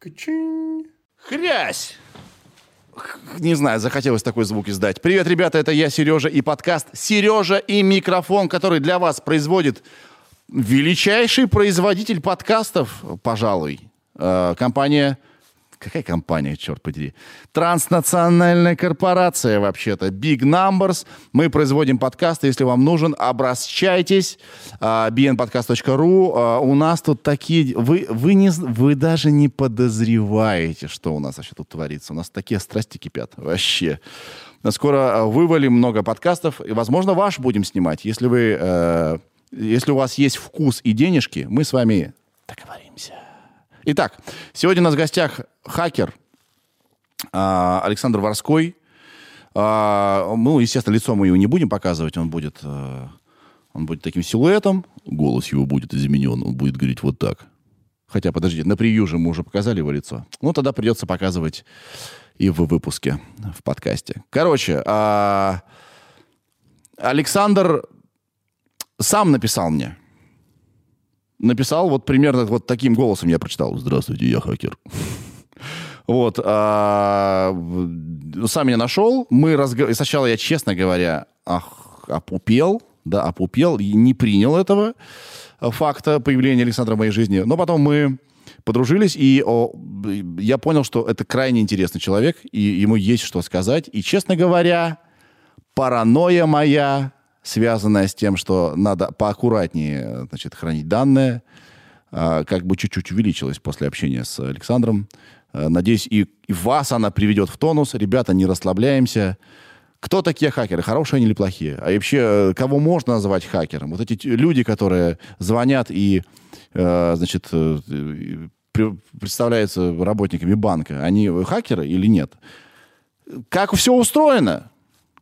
Качинь. Хрясь! Не знаю, захотелось такой звук издать. Привет, ребята, это я, Сережа, и подкаст «Сережа и микрофон», который для вас производит величайший производитель подкастов, пожалуй. Э, компания... Какая компания, черт подери? Транснациональная корпорация, вообще-то. Big Numbers. Мы производим подкасты. Если вам нужен, обращайтесь. А, bnpodcast.ru. А, У нас тут такие... Вы, вы, не, вы даже не подозреваете, что у нас вообще тут творится. У нас такие страсти кипят. Вообще. Скоро а, вывалим много подкастов. И, возможно, ваш будем снимать. Если вы... э, если у вас есть вкус и денежки, мы с вами договоримся. Итак, сегодня у нас в гостях хакер а, Александр Ворской. А, ну, естественно, лицо мы его не будем показывать, он будет, э, он будет таким силуэтом, голос его будет изменен, он будет говорить вот так. Хотя, подождите, на превью же мы уже показали его лицо. Ну, тогда придется показывать и в выпуске, в подкасте. Короче, а, Александр сам написал мне. Написал вот примерно вот таким голосом я прочитал. Здравствуйте, я хакер. Вот. а, сам меня нашел. Мы разго- Сначала я, честно говоря, ах, опупел. Да, опупел. Не принял этого факта появления Александра в моей жизни. Но потом мы подружились, и о, я понял, что это крайне интересный человек, и ему есть что сказать. И, честно говоря, паранойя моя, связанная с тем, что надо поаккуратнее значит, хранить данные, а, как бы чуть-чуть увеличилась после общения с Александром. А, Надеюсь, и, и вас она приведет в тонус. Ребята, не расслабляемся. Кто такие хакеры? Хорошие они или плохие? А вообще, э, кого можно называть хакером? Вот эти люди, которые звонят и, э, значит, э, представляются работниками банка, они хакеры или нет? Как все устроено?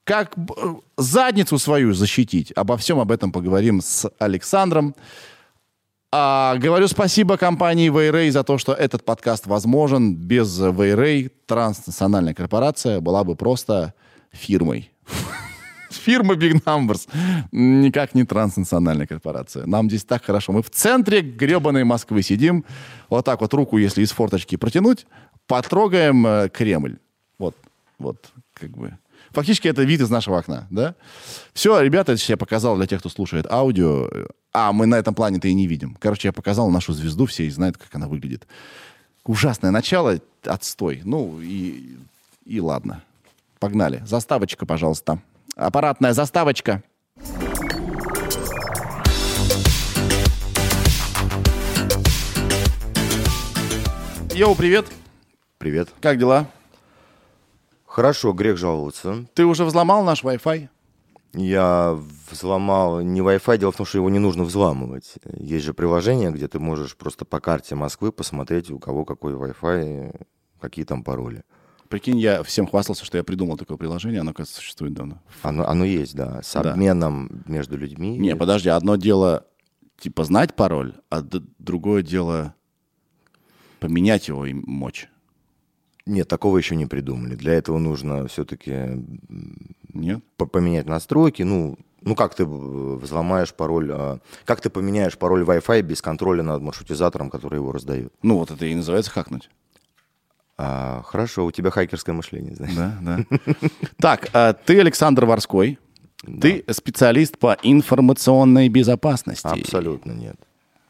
Как э, задницу свою защитить? Обо всем об этом поговорим с Александром. А, говорю спасибо компании Вейрей за то, что этот подкаст возможен. Без Вейрей транснациональная корпорация была бы просто фирмой. Фирма Big Numbers. Никак не транснациональная корпорация. Нам здесь так хорошо. Мы в центре гребаной Москвы сидим. Вот так вот руку, если из форточки протянуть, потрогаем э, Кремль. Вот, вот, как бы. Фактически это вид из нашего окна, да? Все, ребята, я показал для тех, кто слушает аудио. А, мы на этом плане-то и не видим. Короче, я показал нашу звезду, все и знают, как она выглядит. Ужасное начало, отстой. Ну, и, и ладно. Погнали. Заставочка, пожалуйста. Аппаратная заставочка. Йоу, привет. Привет. Как дела? Хорошо, грех жаловаться. Ты уже взломал наш Wi-Fi? Я взломал не Wi-Fi, дело в том, что его не нужно взламывать. Есть же приложение, где ты можешь просто по карте Москвы посмотреть, у кого какой Wi-Fi, какие там пароли. Прикинь, я всем хвастался, что я придумал такое приложение, оно, кажется, существует давно. Оно, оно есть, да, с Да. обменом между людьми. Не, подожди, одно дело, типа, знать пароль, а другое дело поменять его и мочь. Нет, такого еще не придумали. Для этого нужно все-таки Нет? поменять настройки. Ну, ну как ты э, взломаешь пароль, а, как ты поменяешь пароль Wi-Fi без контроля над маршрутизатором, который его раздает? Ну, вот это и называется хакнуть. А, хорошо, у тебя хакерское мышление, знаешь. Да, да. Так, а ты Александр Ворской. Ты специалист по информационной безопасности. Абсолютно нет.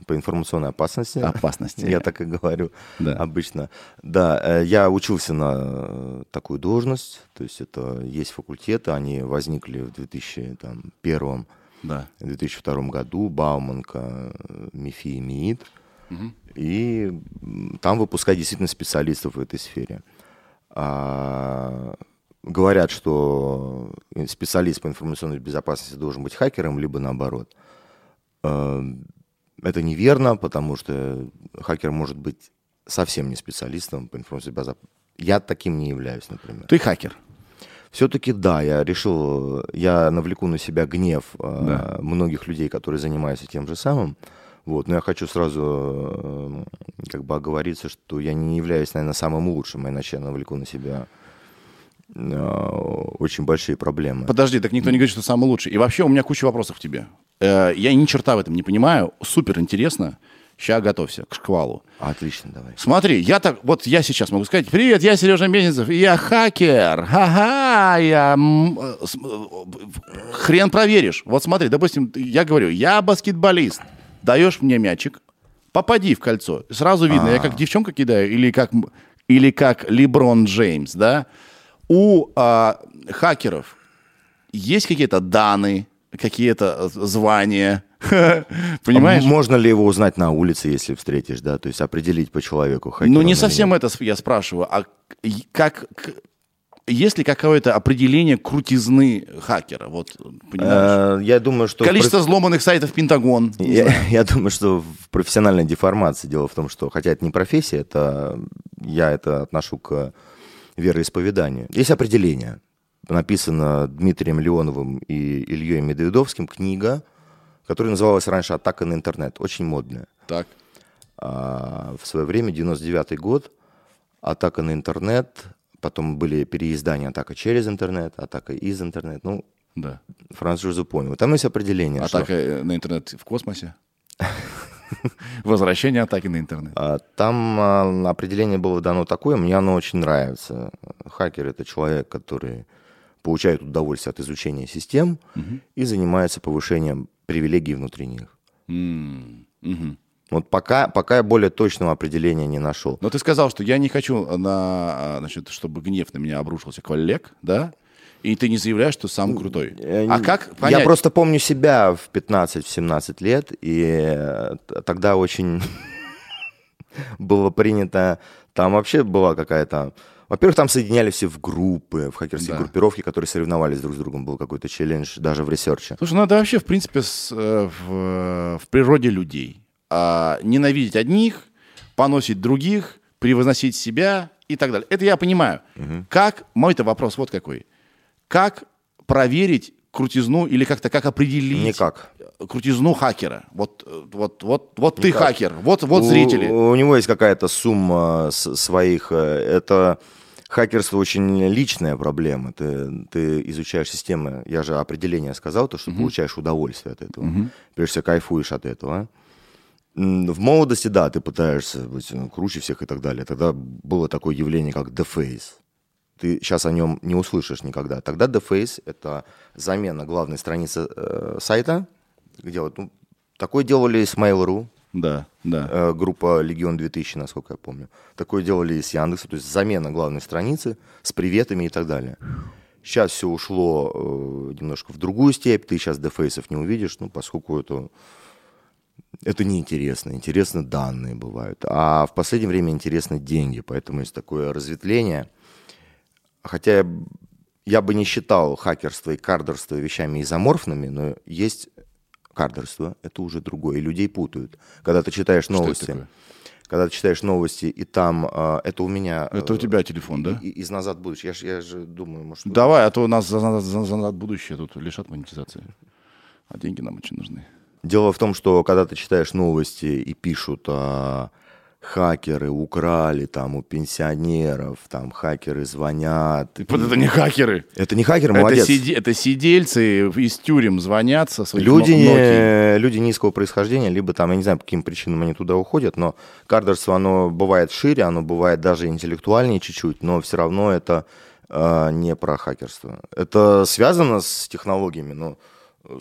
По информационной опасности. Опасности. Я так и говорю Да. обычно. Да, э, я учился на э, такую должность. То есть это есть факультеты, они возникли в 2001 Да. 2002 году. Бауманка, э, МИФИ и МИИТ. И м, там выпускают действительно специалистов в этой сфере. А, говорят, что специалист по информационной безопасности должен быть хакером, либо наоборот. Э, Это неверно, потому что хакер может быть совсем не специалистом по информационной безопасности. Я таким не являюсь, например. Ты хакер. Все-таки да, я решил, я навлеку на себя гнев э, Да. многих людей, которые занимаются тем же самым. Вот, но я хочу сразу э, как бы оговориться, что я не являюсь, наверное, самым лучшим, иначе я навлеку на себя э, очень большие проблемы. Подожди, так никто не говорит, что самый лучший. И вообще у меня куча вопросов к тебе. Э, Я ни черта в этом не понимаю. Супер интересно. Ща готовься к шквалу. Отлично, давай. Смотри, я так, вот я сейчас могу сказать, привет, я Сережа Мезенцев, я хакер, ха-ха, я, э, э, хрен проверишь. Вот смотри, допустим, я говорю, я баскетболист, даешь мне мячик, попади в кольцо, сразу видно, я как девчонка кидаю или как, или как Леброн Джеймс, да? У а, хакеров есть какие-то данные, какие-то э, звания, понимаешь? А можно ли его узнать на улице, если встретишь, да? То есть определить по человеку хакер Ну, не совсем это я спрашиваю, а как... Есть ли какое-то определение крутизны хакера? Вот, понимаешь? Э, Я думаю, что... Количество взломанных сайтов Пентагон. Я, я думаю, что в профессиональной деформации дело в том, что, хотя это не профессия, это я это отношу к вероисповеданию. Есть определение, написано Дмитрием Леоновым и Ильей Медведовским, книга, которая называлась раньше «Атака на интернет», очень модная. Так. А в свое время, 99 год, «Атака на интернет», потом были переиздания «Атака через интернет», «Атака из интернет», ну, Да. французы понял. Там есть определение, что... Атака э, на интернет в космосе. Возвращение атаки на интернет. А, Там а, определение было дано такое, мне оно очень нравится. Хакер — это человек, который получает удовольствие от изучения систем и занимается повышением привилегий внутри них. Мгм. Вот пока, пока я более точного определения не нашел. Но ты сказал, что я не хочу, на, а, значит, чтобы гнев на меня обрушился коллег, да? И ты не заявляешь, что сам крутой. Э, А как понять? Я просто помню себя в 15-17 лет, и э, тогда очень было принято... Там вообще была какая-то... Во-первых, там соединяли все в группы, в хакерские Да. группировки, которые соревновались друг с другом. Был какой-то челлендж даже в research е. Слушай, ну это вообще, в принципе, с, э, в, в природе людей. А, ненавидеть одних, поносить других, превозносить себя и так далее. Это я понимаю. Как, мой-то вопрос вот какой. Как проверить крутизну или как-то как определить Никак. крутизну хакера? Вот, э, вот, вот, вот ты хакер, вот, вот У- зрители. У, него есть какая-то сумма с- своих... э, Это хакерство очень личная проблема. Ты, ты изучаешь системы. Я же определение сказал, то, что получаешь удовольствие от этого. Прежде всего, кайфуешь от этого. М, В молодости, да, ты пытаешься быть ну, круче всех и так далее. Тогда было такое явление, как Deface. Ты сейчас о нем не услышишь никогда. Тогда Deface — это замена главной страницы э, сайта, где вот ну, такое делали с Mail.ru, Да, да. э, группа Легион 2000, насколько я помню. Такое делали и с Яндекса, то есть замена главной страницы с приветами и так далее. Сейчас все ушло э, немножко в другую степь, ты сейчас дефейсов не увидишь, ну, поскольку это, это неинтересно. Интересны данные бывают. А в последнее время интересны деньги, поэтому есть такое разветвление. Хотя я, я бы не считал хакерство и кардерство вещами изоморфными, но есть кардерство, это уже другое, и людей путают. Когда ты читаешь новости, когда ты читаешь новости, и там, а, это у меня... Это у э, тебя телефон, да? и- из «Назад будущее». Я, ж- я же думаю, может... Давай, а то нас за, за, за- за назад будущее тут лишат монетизации. А деньги нам очень нужны. Дело в том, что когда ты читаешь новости и пишут, а, хакеры украли там у пенсионеров, там хакеры звонят. Вот это не хакеры. Это не хакер, Это, молодец. сиди- это сидельцы из тюрем звонят со своих Люди, не- люди низкого происхождения, либо там, я не знаю, по каким причинам они туда уходят, но кардерство, оно бывает шире, оно бывает даже интеллектуальнее чуть-чуть, но все равно это э, не про хакерство. Это связано с технологиями, но э,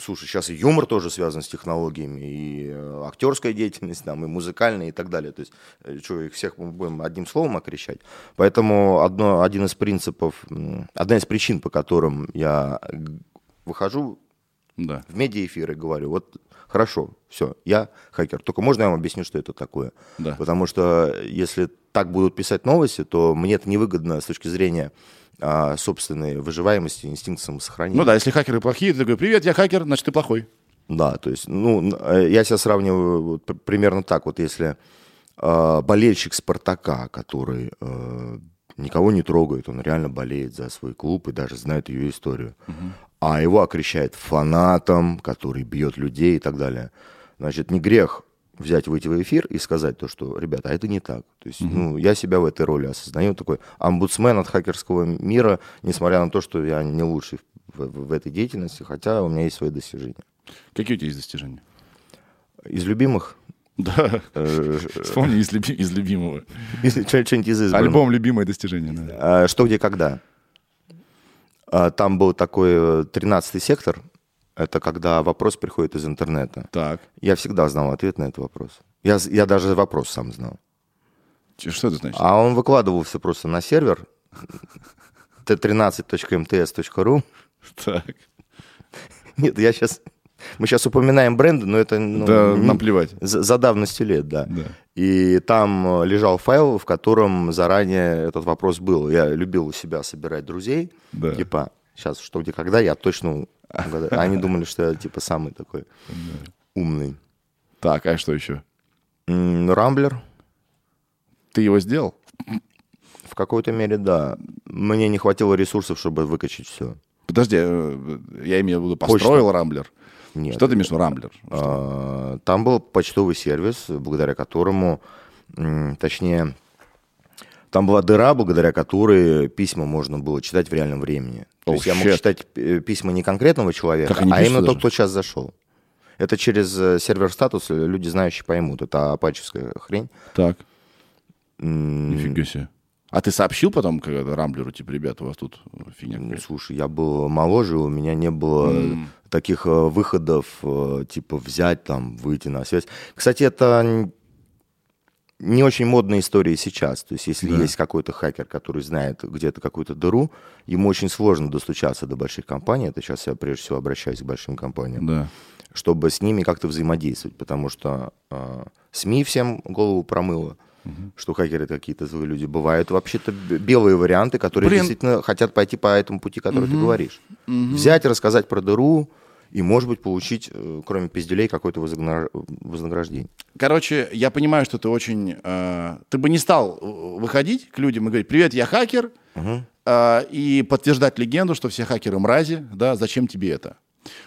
Слушай, сейчас и юмор тоже связан с технологиями, и э, актерская деятельность, там, и музыкальная, и так далее. То есть, э, что, их всех мы будем одним словом окрещать? Поэтому одно, один из принципов, одна из причин, по которым я выхожу Да. в медиаэфиры говорю, вот хорошо, все, я хакер. Только можно я вам объясню, что это такое? Да. Потому что если так будут писать новости, то мне это невыгодно с точки зрения собственной выживаемости, инстинкта самосохранения. Ну да, если хакеры плохие, ты такой, привет, я хакер, значит, ты плохой. Да, то есть, ну, э, я себя сравниваю вот примерно так. Вот если э, болельщик Спартака, который э, никого не трогает, он реально болеет за свой клуб и даже знает ее историю, а его окрещает фанатом, который бьет людей и так далее. Значит, не грех взять, выйти в эфир и сказать то, что, ребята, а это не так. То есть, ну, я себя в этой роли осознаю, такой омбудсмен от хакерского мира, несмотря на то, что я не лучший в, в- в этой деятельности, хотя у меня есть свои достижения. Какие у тебя есть достижения? Из любимых Да. Вспомни из, люби- из любимого. Что-нибудь из избранного. Альбом «Любимое достижение». да. А, Что, где, когда? А, Там был такой 13 сектор. Это когда вопрос приходит из интернета. Так. Я всегда знал ответ на этот вопрос. Я, я даже вопрос сам знал. Что это значит? А он выкладывался просто на сервер t13.mts.ru. Так. Нет, я сейчас... Мы сейчас упоминаем бренды, но это ну, Да, наплевать. за, за давностью лет, да. Да. И там э, лежал файл, в котором заранее этот вопрос был. Я любил у себя собирать друзей. Да. Типа, сейчас что, где, когда, я точно. А Они думали, что я типа самый такой умный. Так, а что еще? Рамблер? Ты его сделал? В какой-то мере, да. Мне не хватило ресурсов, чтобы выкачать все. Подожди, э, я имею в виду, построил Рамблер. Нет. Что ты имеешь в виду Рамблер? А, Там был почтовый сервис, благодаря которому, точнее, там была дыра, благодаря которой письма можно было читать в реальном времени. То Oh, есть я мог читать э, письма не конкретного человека, а пишут именно даже? тот, кто сейчас зашел. Это через э, сервер статус э, люди знающие поймут. Это апачевская хрень. Так, М, нифига себе. А ты сообщил потом когда Рамблеру, типа, ребята, у вас тут фигня Ну, слушай, я был моложе, у меня не было М. таких выходов, типа взять там, выйти на связь. Кстати, это не очень модная история сейчас. То есть, если Да. есть какой-то хакер, который знает где-то какую-то дыру, ему очень сложно достучаться до больших компаний. Это сейчас я прежде всего обращаюсь к большим компаниям, Да. чтобы с ними как-то взаимодействовать, потому что э, СМИ всем голову промыло. Что хакеры какие-то злые люди бывают. Вообще-то белые варианты, которые Блин. действительно хотят пойти по этому пути, который ты говоришь. Взять, рассказать про дыру и, может быть, получить, э, кроме пизделей, какое-то вознагра- вознаграждение. Короче, я понимаю, что ты очень... э, ты бы не стал э, выходить к людям и говорить, привет, я хакер, э, и подтверждать легенду, что все хакеры мрази, да, зачем тебе это?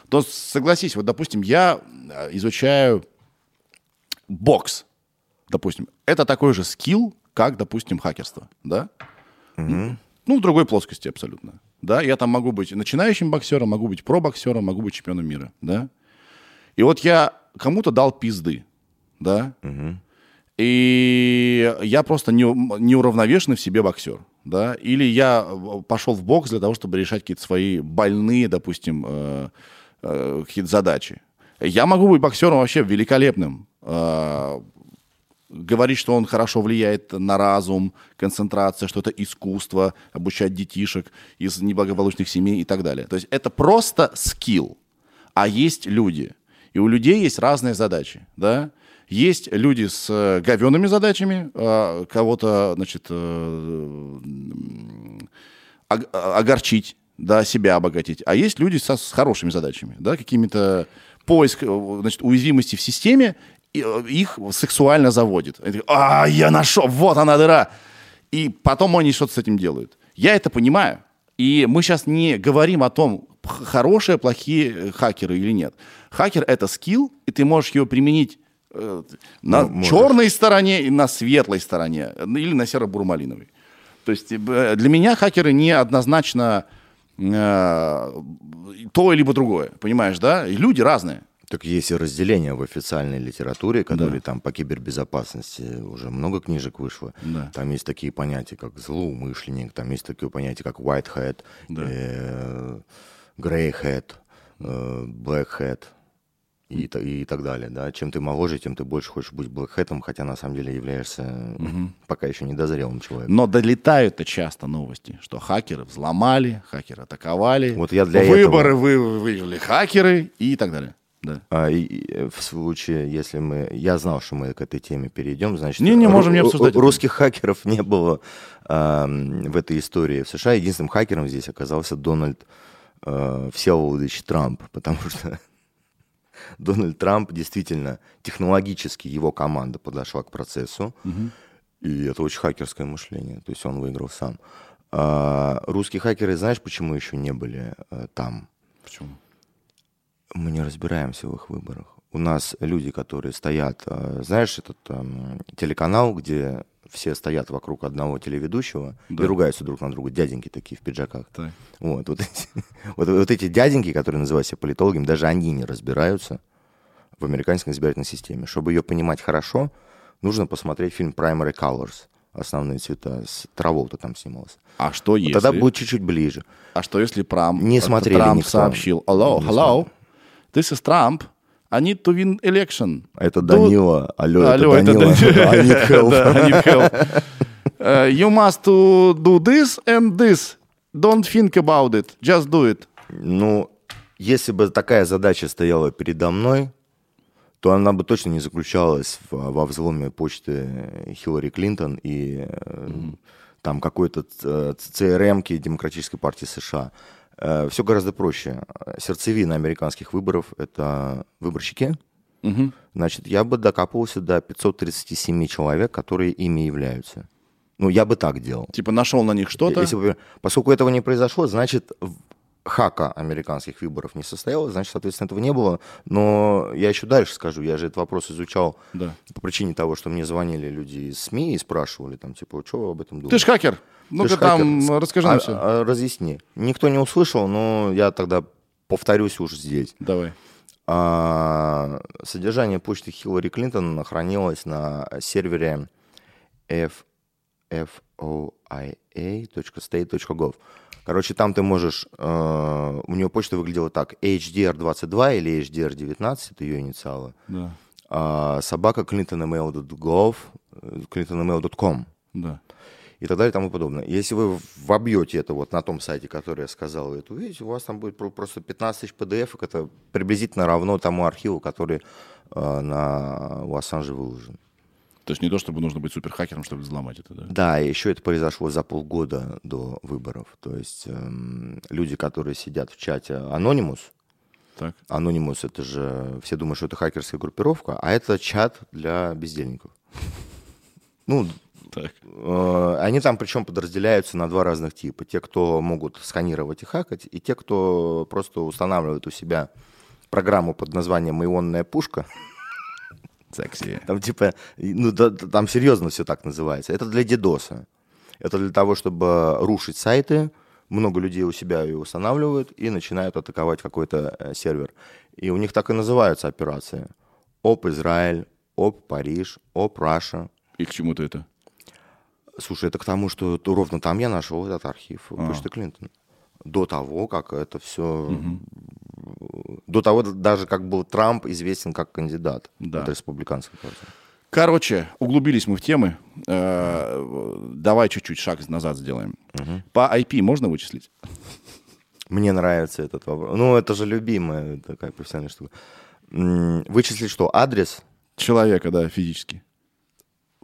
То согласись, вот, допустим, я э, изучаю бокс, допустим. Это такой же скилл, как, допустим, хакерство, да? Ну, в другой плоскости абсолютно. Да, я там могу быть начинающим боксером, могу быть про-боксером, могу быть чемпионом мира, да. И вот я кому-то дал пизды, да, и я просто не, неуравновешенный в себе боксер, да, или я э, пошел в бокс для того, чтобы решать какие-то свои больные, допустим, э, э, какие-то задачи. Я могу быть боксером вообще великолепным, э, говорить, что он хорошо влияет на разум, концентрация, что это искусство, обучать детишек из неблагополучных семей и так далее. То есть это просто скилл. А есть люди. И у людей есть разные задачи. Да? Есть люди с э, говенными задачами, э, кого-то, значит, э, огорчить, да, себя обогатить. А есть люди со, с хорошими задачами, да, какими-то поиск значит, уязвимости в системе, их сексуально заводит. Они такие, а, я нашел, вот она дыра. И потом они что-то с этим делают. Я это понимаю. И мы сейчас не говорим о том, хорошие, плохие э, хакеры или нет. Хакер — это скилл, и ты можешь его применить э, на Ну, можешь. черной стороне и на светлой стороне, э, или на серо-бурмалиновой. То есть э, для меня хакеры не однозначно э, то либо другое, понимаешь, да? И люди разные. Так есть и разделение в официальной литературе, которые там по кибербезопасности уже много книжек вышло. Да. Там есть такие понятия, как злоумышленник, там есть такие понятия, как white hat, Да. э, grey hat, э, black hat и, и так далее. Да? Чем ты моложе, тем ты больше хочешь быть hat'ом, хотя на самом деле являешься пока еще недозрелым человеком. Но долетают-то часто новости, что хакеры взломали, хакеры атаковали, Вот я для выборы вы, выиграли хакеры и так далее. Да. А, и- и, э, в случае, если мы... Я знал, что мы к этой теме перейдем, значит... Не, не можем не обсуждать это. Русских хакеров не было ам, в этой истории в США. Единственным хакером здесь оказался Дональд э, Всеволодович Трамп, потому что Дональд Трамп действительно технологически его команда подошла к процессу, и это очень хакерское мышление, то есть он выиграл сам. А, русские хакеры, знаешь, почему еще не были э, там? Почему? Мы не разбираемся в их выборах. У нас люди, которые стоят, э, знаешь, этот эм, телеканал, где все стоят вокруг одного телеведущего Да. и ругаются друг на друга, дяденьки такие в пиджаках. Так. Вот, вот, эти, вот, вот эти дяденьки, которые называют себя политологами, даже они не разбираются в американской избирательной системе. Чтобы ее понимать хорошо, нужно посмотреть фильм Primary Colors основные цвета. С Траволта там снимался. А что если... Тогда будет чуть-чуть ближе. А что если Прам... Не смотрели Трамп никто. сообщил, hello, hello, this is Trump, I need to win election. Это Do- Данила. Алло, Алло, это это Данила. Данила. I need help. Да, I need help. Uh, you must to do this and this. Don't think about it. Just do it. Ну, если бы такая задача стояла передо мной, то она бы точно не заключалась во взломе почты Хиллари Клинтон и э, там какой-то э, ЦРМ-ки Демократической партии США. Все гораздо проще. Сердцевина американских выборов — это выборщики. Значит, я бы докапывался до 537 человек, которые ими являются. Ну, я бы так делал. Типа нашел на них что-то. Если бы- поскольку этого не произошло, значит, хака американских выборов не состоялось, значит, соответственно, этого не было. Но я еще дальше скажу, я же этот вопрос изучал Да. по причине того, что мне звонили люди из СМИ и спрашивали, там, типа, что вы об этом думаете? Ты ж хакер. Ну-ка там хакер. расскажи А- нам все. а, разъясни. Никто не услышал, но я тогда повторюсь уже здесь. Давай. А, содержание почты Хиллари Клинтон хранилось на сервере f foia.state.gov. Короче, там ты можешь... э, у нее почта выглядела так. HDR22 или HDR19, это ее инициалы. Да. А, собака clintonemail.gov, э, clintonemail.com Да. и так далее и тому подобное. Если вы вобьете это вот на том сайте, который я сказал, это увидите, у вас там будет про- просто 15 тысяч PDF, это приблизительно равно тому архиву, который э, на у Ассанжа выложен. То есть не то, чтобы нужно быть суперхакером, чтобы взломать это, да? Да, и еще это произошло за полгода до выборов. То есть эм, люди, которые сидят в чате Anonymous, Так. Anonymous это же, все думают, что это хакерская группировка, а это чат для бездельников. Ну, Так. Э, Они там причем подразделяются на два разных типа. Те, кто могут сканировать и хакать, и те, кто просто устанавливает у себя программу под названием «Ионная пушка». Секси. Там типа, ну да- там серьезно все так называется. Это для дедоса. Это для того, чтобы рушить сайты. Много людей у себя ее устанавливают и начинают атаковать какой-то э, сервер. И у них так и называются операции. ОП Израиль, ОП Париж, ОП Раша. И к чему ты это? Слушай, это к тому, что ровно там я нашел этот архив А. почты Клинтон. До того, как это все... До того, даже как был Трамп известен как кандидат Да. от республиканской партии. Короче, углубились мы в темы. Э, Давай чуть-чуть шаг назад сделаем. По IP можно вычислить? Мне нравится этот вопрос. Ну, это же любимая такая профессиональная штука. Вычислить что? Адрес? Человека, да, физически.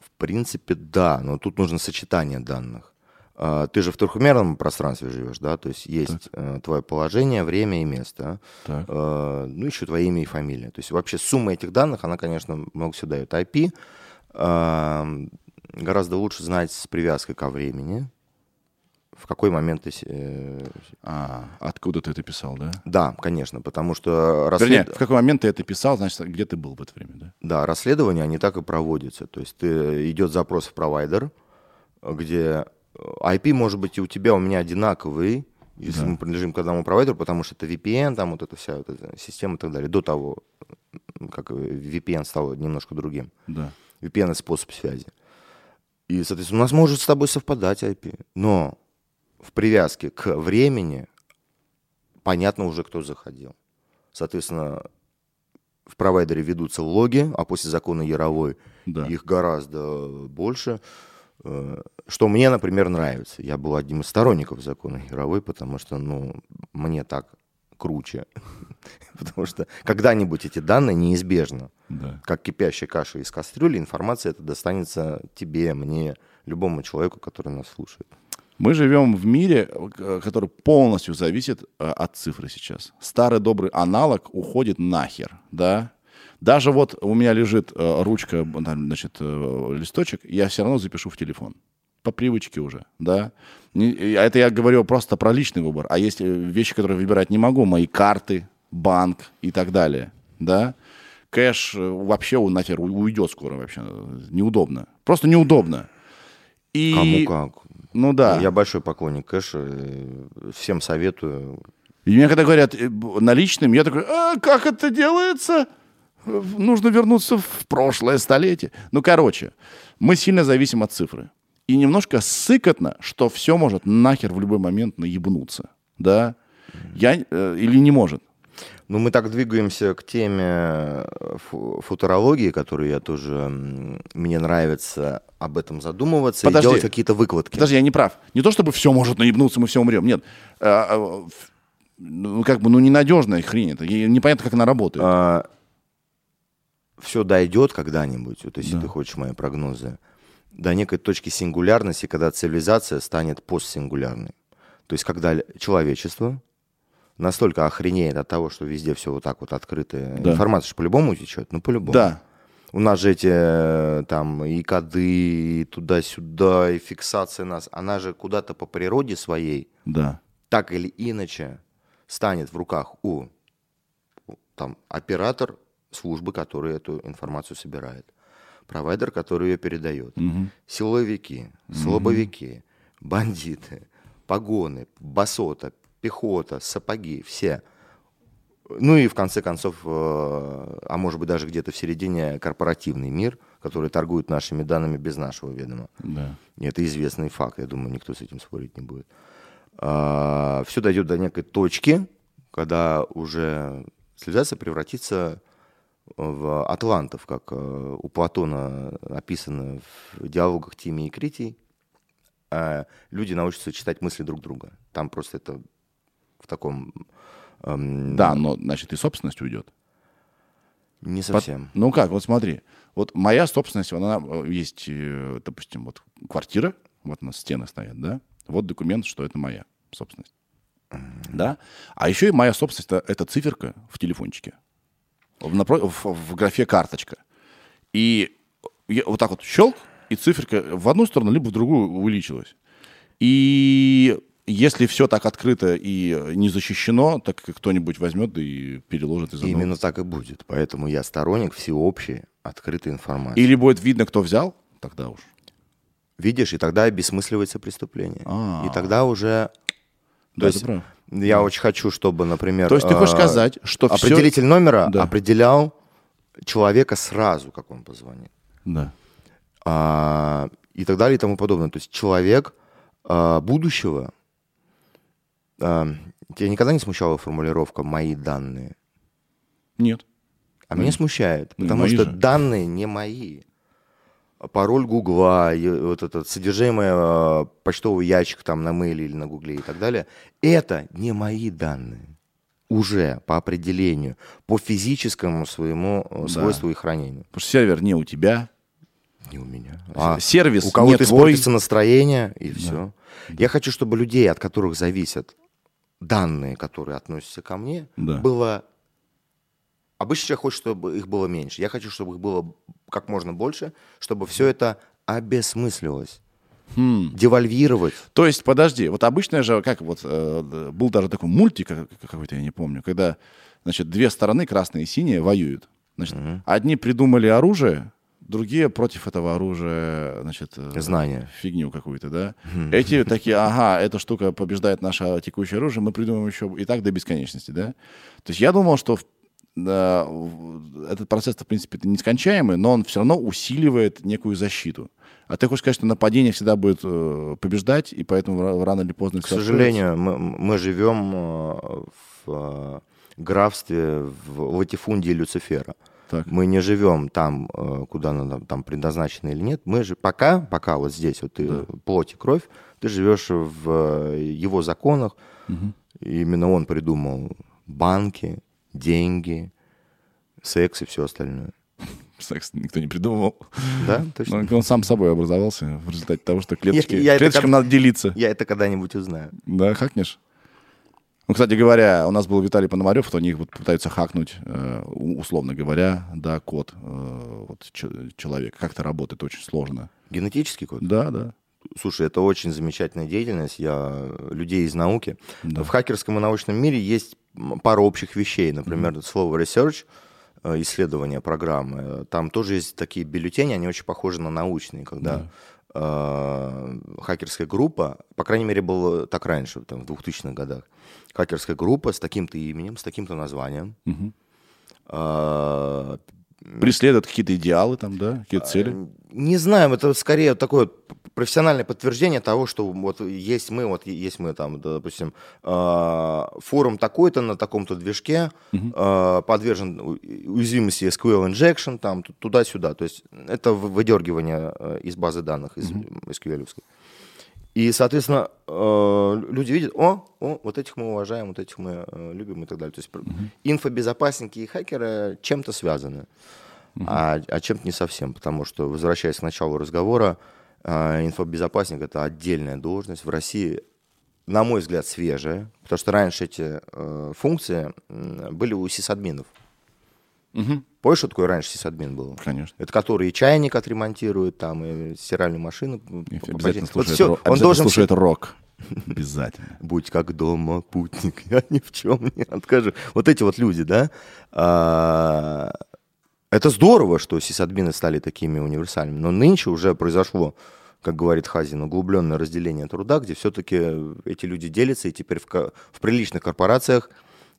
В принципе, да, но тут нужно сочетание данных. А, Ты же в трехмерном пространстве живешь, да? То есть есть э, твое положение, время и место. Так. Э, Ну, еще твое имя и фамилия. То есть вообще сумма этих данных, она, конечно, много всего дает. IP э, гораздо лучше знать с привязкой ко времени. В какой момент ты... э, А, откуда ты это писал, да? Да, конечно, потому что Вернее, расслед- в какой момент ты это писал, значит, где ты был в это время, да? Да, расследования, они так и проводятся. То есть ты, идет запрос в провайдер, где э, IP может быть и у тебя, у меня одинаковый, если мы принадлежим к одному провайдеру, потому что это VPN, там вот эта вся вот эта система и так далее. До того, э, как VPN стал немножко другим. Да. VPN — это способ связи. И, соответственно, у нас может с тобой совпадать IP. Но в привязке к времени понятно уже, кто заходил. Соответственно, в провайдере ведутся логи, а после закона Яровой Да. их гораздо больше. Э, Что мне, например, нравится. Я был одним из сторонников закона Яровой, потому что, ну, мне так круче. Потому что когда-нибудь эти данные неизбежно Да. как кипящая каша из кастрюли, информация это достанется тебе, мне, любому человеку, который нас слушает. Мы живем в мире, э, который полностью зависит э, от цифры сейчас. Старый добрый аналог уходит нахер, да? Даже вот у меня лежит э, ручка, значит, э, листочек, я все равно запишу в телефон. По привычке уже, да? И Это я говорю просто про личный выбор. А есть э, вещи, которые выбирать не могу. Мои карты, банк и так далее, да? Кэш вообще у- нахер уйдет скоро вообще. Неудобно. Просто неудобно. И... Кому как. Ну да. Я большой поклонник кэша, всем советую. И мне когда говорят наличным, я такой, а как это делается? Нужно вернуться в прошлое столетие. Ну, короче, мы сильно зависим от цифры. И немножко сыкотно, что все может нахер в любой момент наебнуться. Да? Я, э, или не может. Ну, мы так двигаемся к теме э, футурологии, которую я тоже... Мне нравится об этом задумываться Подожди. и делать какие-то выкладки. Подожди, я не прав. Не то, чтобы все может наебнуться, мы все умрем. Нет. А, а, ну, как бы, ну, ненадежная хрень это. Непонятно, как она работает. А, все дойдет когда-нибудь, вот если да. ты хочешь мои прогнозы, до некой точки сингулярности, когда цивилизация станет постсингулярной. То есть, когда человечество настолько охренеет от того, что везде все вот так вот открыто. Да. Информация же по-любому утечет, ну по-любому. Да. У нас же эти э, там и коды, и туда-сюда, и фиксация нас, она же куда-то по природе своей, да. так или иначе, станет в руках у там оператор службы, который эту информацию собирает, провайдер, который ее передает, угу. силовики, слабовики, угу. бандиты, погоны, басота, пехота, сапоги, все. Ну и в конце концов, э, а может быть даже где-то в середине корпоративный мир, который торгует нашими данными без нашего ведома. Да. И это известный факт, я думаю, никто с этим спорить не будет. А, все дойдет до некой точки, когда уже цивилизация превратится в атлантов, как э, у Платона описано в диалогах Тимии и Критий. А люди научатся читать мысли друг друга. Там просто это в таком... Эм... Да, но, значит, и собственность уйдет. Не совсем. Под... Ну как, вот смотри. Вот моя собственность, она э, есть, э, допустим, вот квартира, вот у нас стены стоят, да? Вот документ, что это моя собственность. Mm-hmm. Да? А еще и моя собственность это, это циферка в телефончике. В, в, в графе карточка. И я, вот так вот щелк, и циферка в одну сторону, либо в другую увеличилась. И если все так открыто и не защищено, так кто-нибудь возьмет и переложит из Именно одного. так и будет. Поэтому я сторонник всеобщей открытой информации. Или будет видно, кто взял, тогда уж. Видишь, и тогда обесмысливается преступление. А-а-а. И тогда уже... Да, То есть прав. я очень хочу, чтобы, например... То есть ты хочешь э, сказать, что Определитель все... номера да. определял человека сразу, как он позвонит. Да. А, и так далее и тому подобное. То есть человек а, будущего а, тебя никогда не смущала формулировка «мои данные»? Нет. А Нет. меня смущает, ну, потому что же. данные не мои. Пароль Гугла, вот это содержимое а, почтового ящика там на мейле или на Гугле и так далее, это не мои данные. Уже по определению, по физическому своему э, да. свойству и хранению. Потому что сервер не у тебя. Не у меня. А сервис у кого-то испортится настроение, и да. все. Я хочу, чтобы людей, от которых зависят данные, которые относятся ко мне, да. было... Обычно человек хочет, чтобы их было меньше. Я хочу, чтобы их было как можно больше, чтобы все это обесмыслилось. Хм. Девальвировать. То есть, подожди, вот обычно же, как вот, э, был даже такой мультик какой-то, я не помню, когда, значит, две стороны, красные и синие, воюют. Значит, угу. одни придумали оружие, Другие против этого оружия, значит... Э, Знания. Фигню какую-то, да? Эти такие, ага, эта штука побеждает наше текущее оружие, мы придумаем еще и так до бесконечности, да? То есть я думал, что этот процесс, в принципе, нескончаемый, но он все равно усиливает некую защиту. А ты хочешь сказать, что нападение всегда будет э, побеждать, и поэтому рано или поздно... К сожалению, мы, мы живем э, в графстве, в латифундии Люцифера. Так. Мы не живем там, э, куда надо, там предназначено или нет. Мы же пока, пока вот здесь вот ты, да. плоть и кровь, ты живешь в э, его законах. Угу. именно он придумал банки, деньги, секс и все остальное. Секс никто не придумывал. Да, точно. Но он сам собой образовался в результате того, что клеточки, я, я клеточкам это, надо делиться. Я это когда-нибудь узнаю. Да, хакнешь? Ну, кстати говоря, у нас был Виталий Пономарев, то они вот пытаются хакнуть, э, условно говоря, да, код э, вот, человека. Как это работает, очень сложно. Генетический код? Да, да. Слушай, это очень замечательная деятельность. Я людей из науки. Да. В хакерском и научном мире есть пара общих вещей. Например, mm-hmm. слово research, э, исследование программы. Там тоже есть такие бюллетени, они очень похожи на научные, когда да. э, хакерская группа, по крайней мере, было так раньше, там, в 2000-х годах, хакерская группа с таким-то именем, с таким-то названием. Угу. э, Преследуют какие-то идеалы там, да, какие-то цели? Э, Не знаю, это скорее такое профессиональное подтверждение того, что вот есть мы, вот есть мы там, допустим, э, форум такой-то на таком-то движке э, подвержен уязвимости SQL injection, там ту- туда-сюда. То есть это вы- выдергивание э, из базы данных, из SQL. -овской. И, соответственно, э, люди видят, о, о, вот этих мы уважаем, вот этих мы э, любим и так далее. То есть пр- инфобезопасники и хакеры чем-то связаны, а, а чем-то не совсем. Потому что, возвращаясь к началу разговора, инфобезопасник — это отдельная должность. В России, на мой взгляд, свежая, потому что раньше эти э, функции были у сисадминов. Помнишь, что такое раньше сисадмин был? Конечно. Это который и чайник отремонтирует, там, и стиральную машину. И по- обязательно почистит. Вот слушает, всё, ро- он обязательно должен слушает рок. Обязательно. Будь как дома, путник, я ни в чем не откажу. Вот эти вот люди, да, а, это здорово, что сисадмины стали такими универсальными, но нынче уже произошло, как говорит Хазин, углубленное разделение труда, где все-таки эти люди делятся, и теперь в, в приличных корпорациях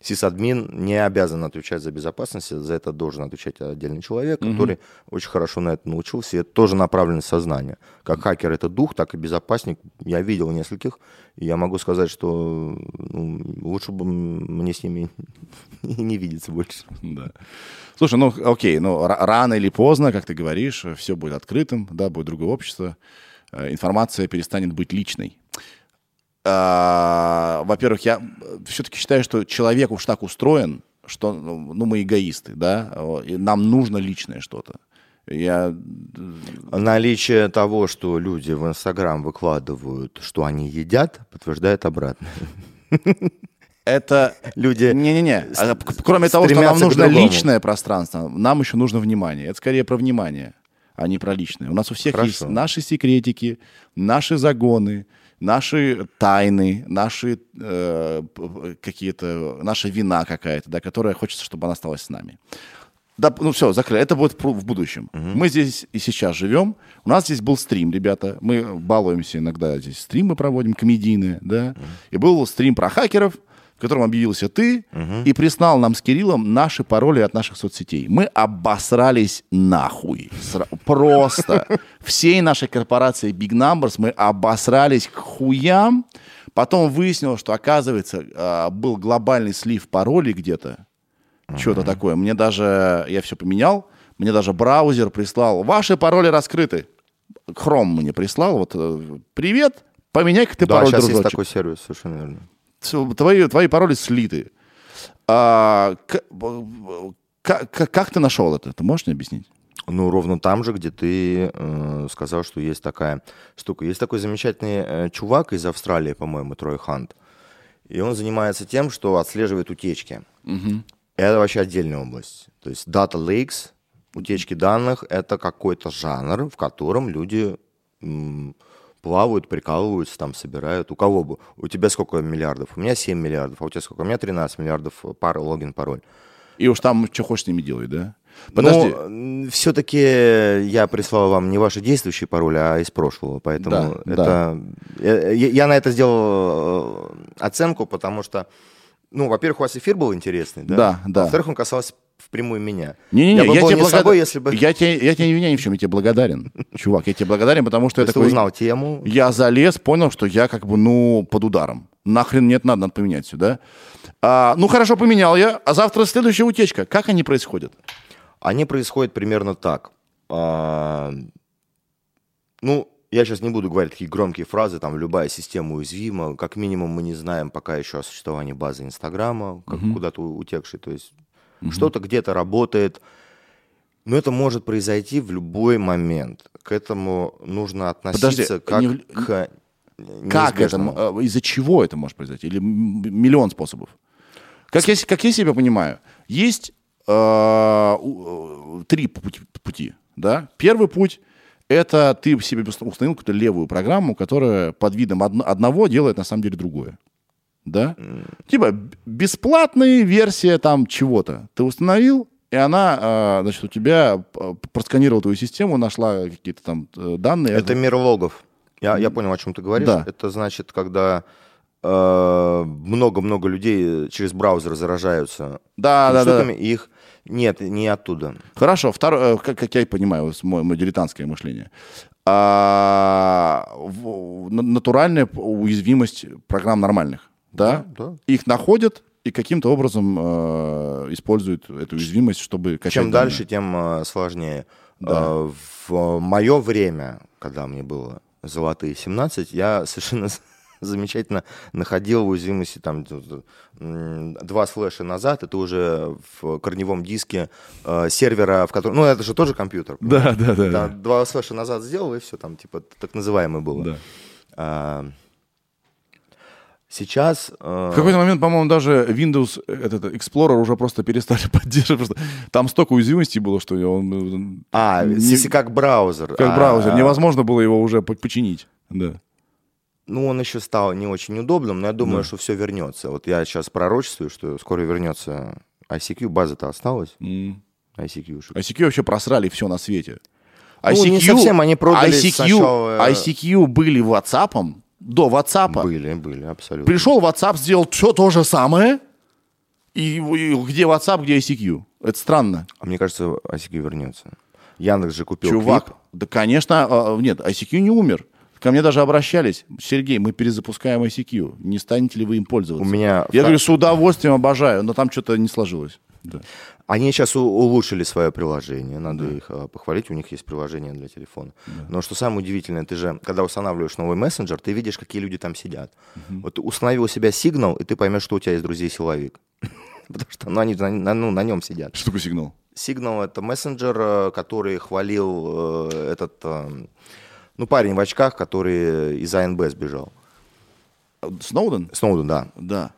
сисадмин не обязан отвечать за безопасность, за это должен отвечать отдельный человек, который очень хорошо на это научился, и это тоже направленность сознания. Как хакер это дух, так и безопасник. Я видел нескольких, и я могу сказать, что ну, лучше бы мне с ними не видеться больше. Да. Слушай, ну окей, ну ра- рано или поздно, как ты говоришь, все будет открытым, да, будет другое общество, э, информация перестанет быть личной. А, Во-первых, я все-таки считаю, что человек уж так устроен, что ну, ну, мы эгоисты, да, и нам нужно личное что-то. Я Наличие того, что люди в Инстаграм выкладывают, что они едят, подтверждает обратно. это Люди Не-не-не. А, Кроме того, что нам нужно личное пространство, нам еще нужно внимание. Это скорее про внимание, а не про личное. У нас у всех Хорошо. есть наши секретики, наши загоны, наши тайны, наши э, какие-то, наша вина какая-то, да, которая хочется, чтобы она осталась с нами. Да, ну все, закрыли. Это будет в будущем. Мы здесь и сейчас живем. У нас здесь был стрим, ребята. Мы балуемся иногда здесь стримы проводим, комедийные, да. И был стрим про хакеров, в котором объявился ты и прислал нам с Кириллом наши пароли от наших соцсетей. Мы обосрались нахуй. Просто. Всей нашей корпорации Big Numbers мы обосрались к хуям. Потом выяснилось, что, оказывается, а, был глобальный слив паролей где-то что-то такое. Мне даже, я все поменял, мне даже браузер прислал, ваши пароли раскрыты. Chrome мне прислал, вот, э, привет, поменяй-ка ты Да, пароль, сейчас есть дружочек. такой сервис, совершенно верно. Твои, твои пароли слиты. А, как, как, как ты нашел это? Ты можешь мне объяснить? Ну, ровно там же, где ты э, сказал, что есть такая штука. Есть такой замечательный э, чувак из Австралии, по-моему, Трой Хант. И он занимается тем, что отслеживает утечки. Это вообще отдельная область. То есть Data Lakes, утечки данных, это какой-то жанр, в котором люди м, плавают, прикалываются, там собирают. У кого бы? У тебя сколько миллиардов? У меня 7 миллиардов. А у тебя сколько? У меня 13 миллиардов пар, логин, пароль. И уж там что хочешь с ними делай, да? Подожди. Но все-таки я прислал вам не ваши действующие пароли, а из прошлого. Поэтому Да, это... Я, я- я на это сделал э, оценку, потому что, ну, во-первых, у вас эфир был интересный, да? Да, да. Во-вторых, он касался впрямую меня. Не-не-не, я бы я, был тебе не благодар- собой, если бы я, тебе, я тебе не обвиняю ни в чем, я тебе благодарен. Чувак, я тебе благодарен, потому что я такой... узнал тему. Я залез, понял, что я как бы, ну, под ударом. Нахрен нет, надо, надо поменять сюда. А, ну, хорошо, поменял я. А завтра следующая утечка. Как они происходят? Они происходят примерно так. А, ну, я сейчас не буду говорить такие громкие фразы, там, любая система уязвима. Как минимум мы не знаем пока еще о существовании базы Инстаграма, как куда-то у- утекшей. То есть что-то где-то работает. Но это может произойти в любой момент. К этому нужно относиться Подожди, как не к Как это? э, Из-за чего это может произойти? Или миллион способов? Как я, как я себя понимаю, есть э, э, три пути, пути, да? Первый путь – это ты себе установил какую-то левую программу, которая под видом одно- одного делает на самом деле другое. Да? Типа бесплатная версия там чего-то. Ты установил, и она, э, значит, у тебя э, просканировала твою систему, нашла какие-то там э, данные. Это мир логов. Я, я понял, о чем ты говоришь. Да. Это значит, когда э, много-много людей через браузер заражаются Да, да, да. и их Нет, не оттуда. Хорошо, второе, э, как, как я и понимаю, мое, мое дилетантское мышление. А, в- на- натуральная уязвимость программ нормальных, да? Да, да. Их находят и каким-то образом э, используют эту уязвимость, чтобы качать Чем данные. дальше, тем э, сложнее. Да. Э, В мое время, когда мне было золотые 17, я совершенно замечательно находил уязвимости там два слэша назад, это уже в корневом диске э, сервера, в котором... Ну, это же тоже компьютер. Да, да, да. Да, да. два слэша назад сделал, и все, там, типа, так называемый было. Да. А, сейчас... э, В какой-то момент, по-моему, даже Windows, э, этот Explorer уже просто перестали поддерживать. Просто там столько уязвимостей было, что он... э, А, не- как браузер. как а, браузер. Невозможно было его уже по- починить. Да. Ну, он еще стал не очень удобным, но я думаю, Да. что все вернется. Вот я сейчас пророчествую, что скоро вернется ICQ, база-то осталась, М. ICQ. ICQ вообще просрали все на свете. Ну, не совсем, они продали ICQ, сначала, э, ICQ были WhatsApp, до WhatsApp. Были, были, абсолютно. Пришел WhatsApp, сделал все то же самое, и, и где WhatsApp, где ICQ. Это странно. А мне кажется, ICQ вернется. Яндекс же купил Чувак, Клип. да, конечно, а, нет, ICQ не умер. Ко мне даже обращались. Сергей, мы перезапускаем ICQ. Не станете ли вы им пользоваться? У меня Я говорю, с удовольствием обожаю, но там что-то не сложилось. Да. Они сейчас улучшили свое приложение, надо их э, похвалить, у них есть приложение для телефона. Но что самое удивительное, ты же, когда устанавливаешь новый мессенджер, ты видишь, какие люди там сидят. Вот ты установил у себя сигнал, и ты поймешь, что у тебя есть друзей-силовик. Потому что ну, они на, на- ну, на нем сидят. Что такое сигнал? Сигнал это мессенджер, э, который хвалил э, этот э, ну, парень в очках, который из АНБ сбежал. Сноуден? Сноуден, да. Да.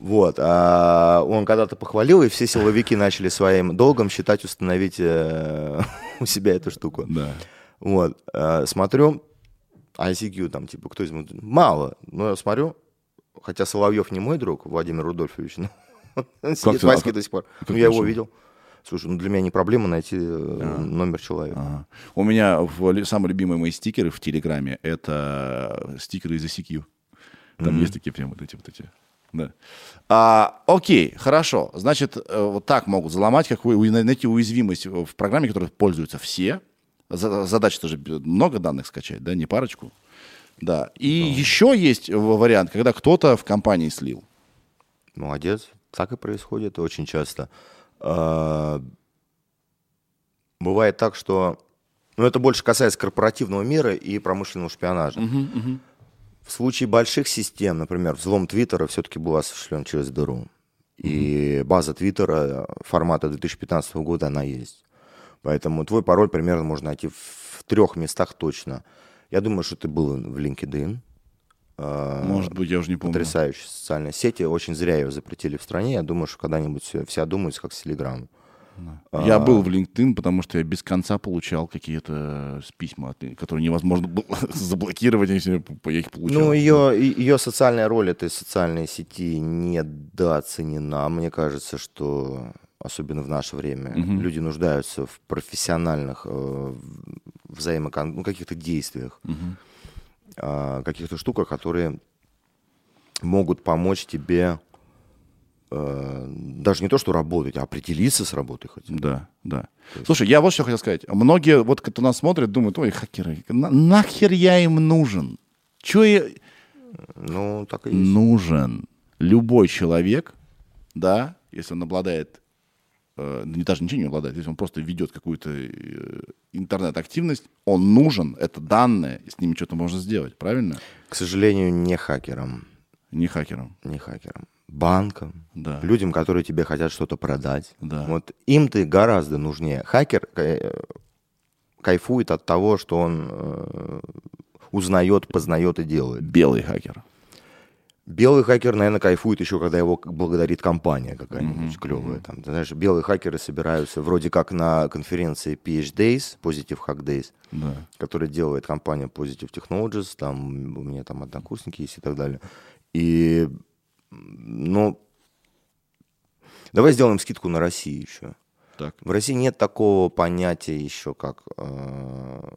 Вот. а он когда-то похвалил, и все силовики начали своим долгом считать установить э, у себя эту штуку. Да. Вот. э, смотрю, ICQ там, типа, кто из них? Мало. Но я смотрю, хотя Соловьев не мой друг, Владимир Рудольфович, но он сидит в а ICQ как- до сих пор. Ну, я его видел. Слушай, ну для меня не проблема найти э, номер человека. Ага. У меня в, самые любимые мои стикеры в Телеграме — это стикеры из ICQ. Там есть такие прям вот эти вот эти. Да. А, окей, хорошо. Значит, э, вот так могут заломать, как вы найти уязвимость в программе, которой пользуются все. За- Задача тоже много данных скачать, да, не парочку. Да. И еще есть вариант, когда кто-то в компании слил. Молодец. Так и происходит очень часто. А, Бывает так, что... Ну, это больше касается корпоративного мира и промышленного шпионажа. В случае больших систем, например, взлом Твиттера все-таки был осуществлен через дыру. И база Твиттера формата 2015 года, она есть. Поэтому твой пароль примерно можно найти в трех местах точно. Я думаю, что ты был в LinkedIn. А, Может быть, я уже не помню. Потрясающая социальная сеть. Очень зря ее запретили в стране. Я думаю, что когда-нибудь все, все одумаются, как с Телеграм. Я был в LinkedIn, потому что я без конца получал какие-то с- письма, от- которые невозможно было заблокировать, если я их получал. Ну, ее, ее социальная роль этой социальной сети недооценена. Мне кажется, что особенно в наше время люди нуждаются в профессиональных э, взаимокон... ну, каких-то действиях, а, каких-то штуках, которые могут помочь тебе э, даже не то, что работать, а определиться с работой хотя бы. Да, да. Слушай, я вот что хотел сказать. Многие, вот кто нас смотрит, думают, ой, хакеры, на- нахер я им нужен? Че я... Ну, так и есть. Нужен любой человек, да, если он обладает, э, не даже ничего не обладает, если он просто ведет какую-то э, интернет-активность, он нужен, это данные, и с ними что-то можно сделать, правильно? К сожалению, не хакерам. Не хакером. не хакерам, банкам, Да. людям, которые тебе хотят что-то продать. Да. Вот им ты гораздо нужнее. Хакер э, кайфует от того, что он э, узнает, познает и делает. Белый хакер. Белый хакер, наверное, кайфует еще, когда его благодарит компания какая-нибудь клевая. Там, ты знаешь, белые хакеры собираются вроде как на конференции PH Days, Positive Hack Days, Да. который делает компания Positive Technologies, там у меня там однокурсники есть и так далее. И, ну, давай сделаем скидку на Россию еще. Так. В России нет такого понятия еще, как э,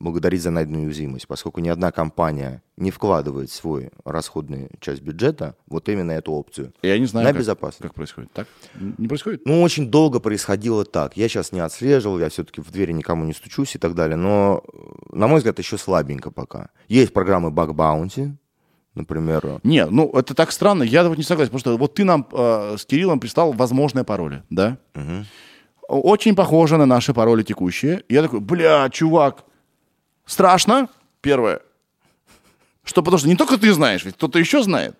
благодарить за найденную уязвимость, поскольку ни одна компания не вкладывает свой расходную часть бюджета вот именно эту опцию. Я не знаю, на как, безопасность. как происходит. Так? Не происходит? Ну, очень долго происходило так. Я сейчас не отслеживал, я все-таки в двери никому не стучусь и так далее. Но, на мой взгляд, еще слабенько пока. Есть программы Bounty, например. Не, ну это так странно. Я вот не согласен, потому что вот ты нам э, с Кириллом прислал возможные пароли, да? Мгм. Очень похоже на наши пароли текущие. Я такой, бля, чувак, страшно, первое. Что, потому что не только ты знаешь, ведь кто-то еще знает.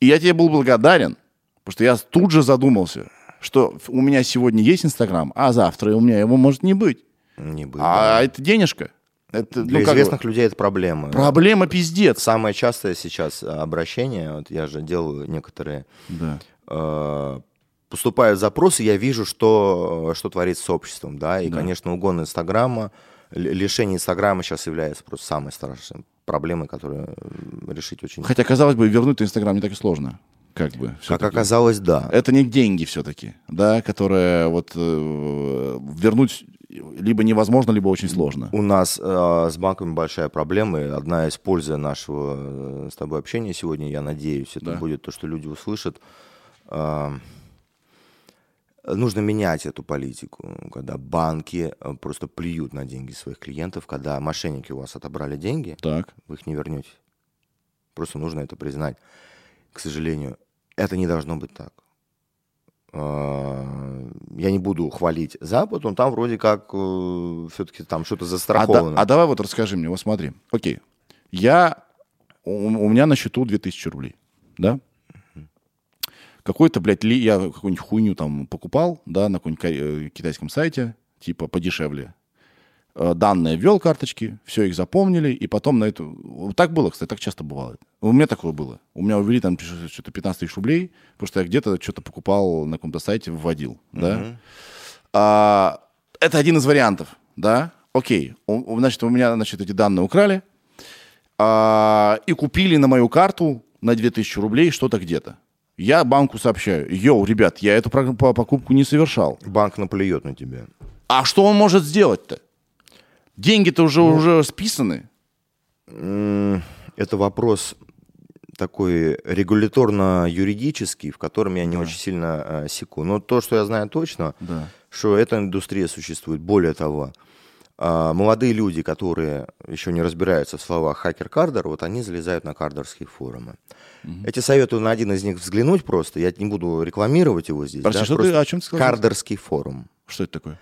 И я тебе был благодарен, потому что я тут же задумался, что у меня сегодня есть Инстаграм, а завтра у меня его может не быть. Не было. А это денежка. Это, Для ну, как бы, известных людей это проблема. проблема пиздец. Самое частое сейчас э, обращение, вот я же делаю некоторые, Да. э, поступают запросы, я вижу, что, что творится с обществом, да, и, конечно, угон Инстаграма, ли- лишение Инстаграма сейчас является просто самой страшной проблемой, которую м, решить очень... Хотя, казалось бы, вернуть Инстаграм не так и сложно. Как бы. Как всё-таки. оказалось, да. Это не деньги все-таки, да, которые вот э, вернуть либо невозможно, либо очень сложно. У нас э, с банками большая проблема, и одна из пользы нашего э, с тобой общения сегодня, я надеюсь, это Да. будет то, что люди услышат. Э, нужно менять эту политику, когда банки э, просто плюют на деньги своих клиентов, когда мошенники у вас отобрали деньги, Так. вы их не вернете. Просто нужно это признать. К сожалению, это не должно быть так. Э, Я не буду хвалить Запад, но там вроде как все-таки там что-то А, да- застраховано. а давай вот расскажи мне, вот смотри. Окей. Я, у, у меня на счету 2000 рублей, да? Какой-то, блядь, ли, я какую-нибудь хуйню там покупал, да, на каком-нибудь ко- э, китайском сайте, типа подешевле. Э, Данные ввел карточки, все их запомнили, и потом на эту... Так было, кстати, так часто бывает. У меня такое было. У меня увели там что-то 15 тысяч рублей, потому что я где-то что-то покупал на каком-то сайте, вводил, да? А, это один из вариантов, да? Окей, значит, у меня, значит, эти данные украли а, и купили на мою карту на 2000 рублей что-то где-то. Я банку сообщаю, йоу, ребят, я эту покупку не совершал. Банк наплюет на тебя. А что он может сделать-то? Деньги-то уже, уже списаны. Это вопрос такой регуляторно-юридический, в котором я не очень сильно э, секу. Но то, что я знаю точно, Да. что эта индустрия существует. Более того, а, молодые люди, которые еще не разбираются в словах хакер-кардер, вот они залезают на кардерские форумы. Я тебе советую на один из них взглянуть просто. Я не буду рекламировать его здесь. Прости, да, что ты- о чем ты сказал? Кардерский форум. Что это такое?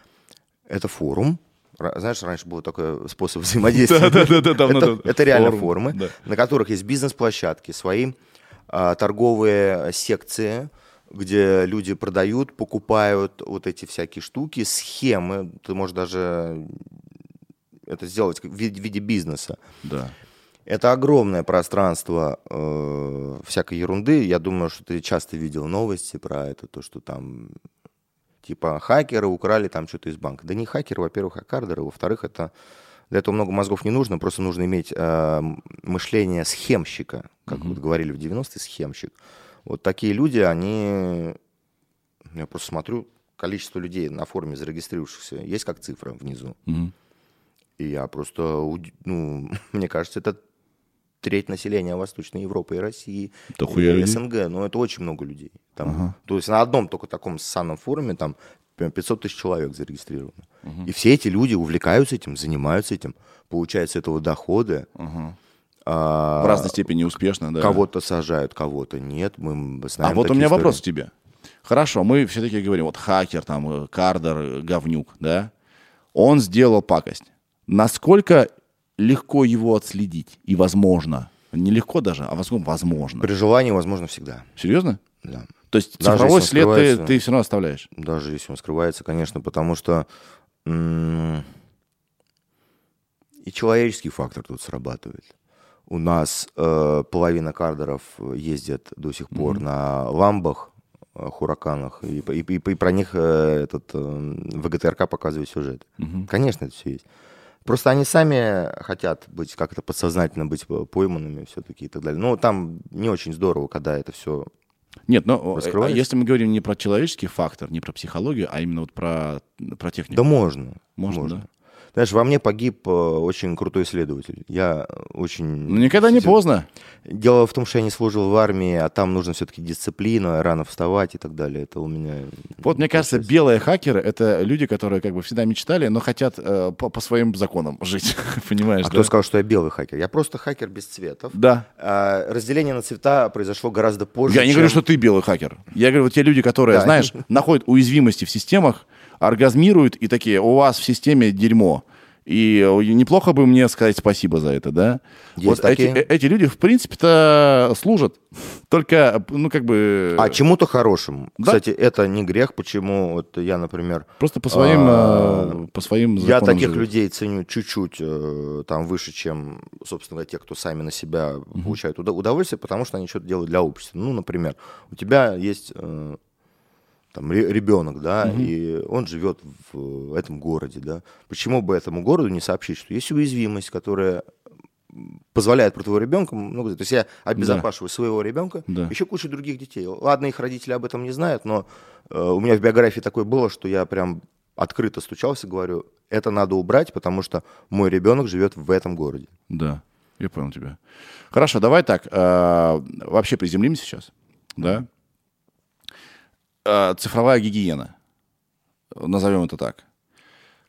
Это форум. Знаешь, раньше был такой способ взаимодействия. Это- реально Форум, форумы, на которых есть бизнес-площадки, свои а, торговые секции, где люди продают, покупают вот эти всякие штуки, схемы. Ты можешь даже это сделать как в виде, в виде бизнеса. Да. Это огромное пространство э, всякой ерунды. Я думаю, что ты часто видел новости про это, то, что там типа хакеры украли там что-то из банка. Да не хакеры, во-первых, а кардеры. Во-вторых, это для этого много мозгов не нужно, просто нужно иметь э, мышление схемщика, как вот говорили в 90-е, схемщик. Вот такие люди, они, я просто смотрю, количество людей на форуме зарегистрировавшихся есть как цифра внизу. Мгм. И я просто, ну, мне кажется, это треть населения Восточной Европы и России, хуя и людей. СНГ, но это очень много людей. Там, То есть на одном только таком ссаном форуме там прям 500 тысяч человек зарегистрировано. И все эти люди увлекаются этим, занимаются этим, получают с этого доходы. А, В разной степени успешно, да. Кого-то сажают, кого-то нет. Мы знаем А вот у меня истории. вопрос к тебе. Хорошо, мы все-таки говорим, вот хакер, там, э, кардер, э, говнюк, да? Он сделал пакость. Насколько легко его отследить? И возможно. Не легко даже, а возможно, возможно. При желании, возможно, всегда. Серьезно? Да. То есть Даже цифровой след ты, скрывается. ты все равно оставляешь? Даже если он скрывается, конечно, потому что и человеческий фактор тут срабатывает. У нас э, половина кардеров ездят до сих пор на ламбах, э, хураканах, и, и- и- и про них э, этот э, ВГТРК показывает сюжет. Конечно, это все есть. Просто они сами хотят быть как-то подсознательно быть пойманными все-таки и так далее. Ну, там не очень здорово, когда это все Нет, но э, Раскрывается? если мы говорим не про человеческий фактор, не про психологию, а именно вот про, про технику. Да можно. Можно, да? Знаешь, во мне погиб э, очень крутой исследователь. Я очень... Ну, никогда не поздно. Дело в том, что я не служил в армии, а там нужно все-таки дисциплина, рано вставать и так далее. Это у меня... Вот, мне кажется, белые хакеры — это люди, которые как бы всегда мечтали, но хотят э, по, по своим законам жить, понимаешь, А да? кто сказал, что я белый хакер? Я просто хакер без цветов. Да. А, разделение на цвета произошло гораздо позже, Я не чем- говорю, что ты белый хакер. Я говорю, вот те люди, которые, Да. знаешь, находят уязвимости в системах, оргазмируют и такие, у вас в системе дерьмо. И неплохо бы мне сказать спасибо за это, да? Есть вот эти, такие. э- эти люди, в принципе-то, служат. Только, ну, как бы... А чему-то хорошему. Да. Кстати, это не грех, почему вот я, например, Просто по своим, А, э, по своим я таких живут. людей ценю чуть-чуть э, там выше, чем, собственно те, кто сами на себя получают уда- удовольствие, потому что они что-то делают для общества. Ну, например, у тебя есть там ре- ребенок, да, и он живет в этом городе, да. Почему бы этому городу не сообщить, что есть уязвимость, которая позволяет про твоего ребенка много... То есть я обезопашиваю своего ребенка, Да. еще куча других детей. Ладно, их родители об этом не знают, но э, у меня в биографии такое было, что я прям открыто стучался, говорю, это надо убрать, потому что мой ребенок живет в этом городе. Да, я понял тебя. Хорошо, давай так. э, вообще приземлимся сейчас. Да? Э, цифровая гигиена. Назовем это так.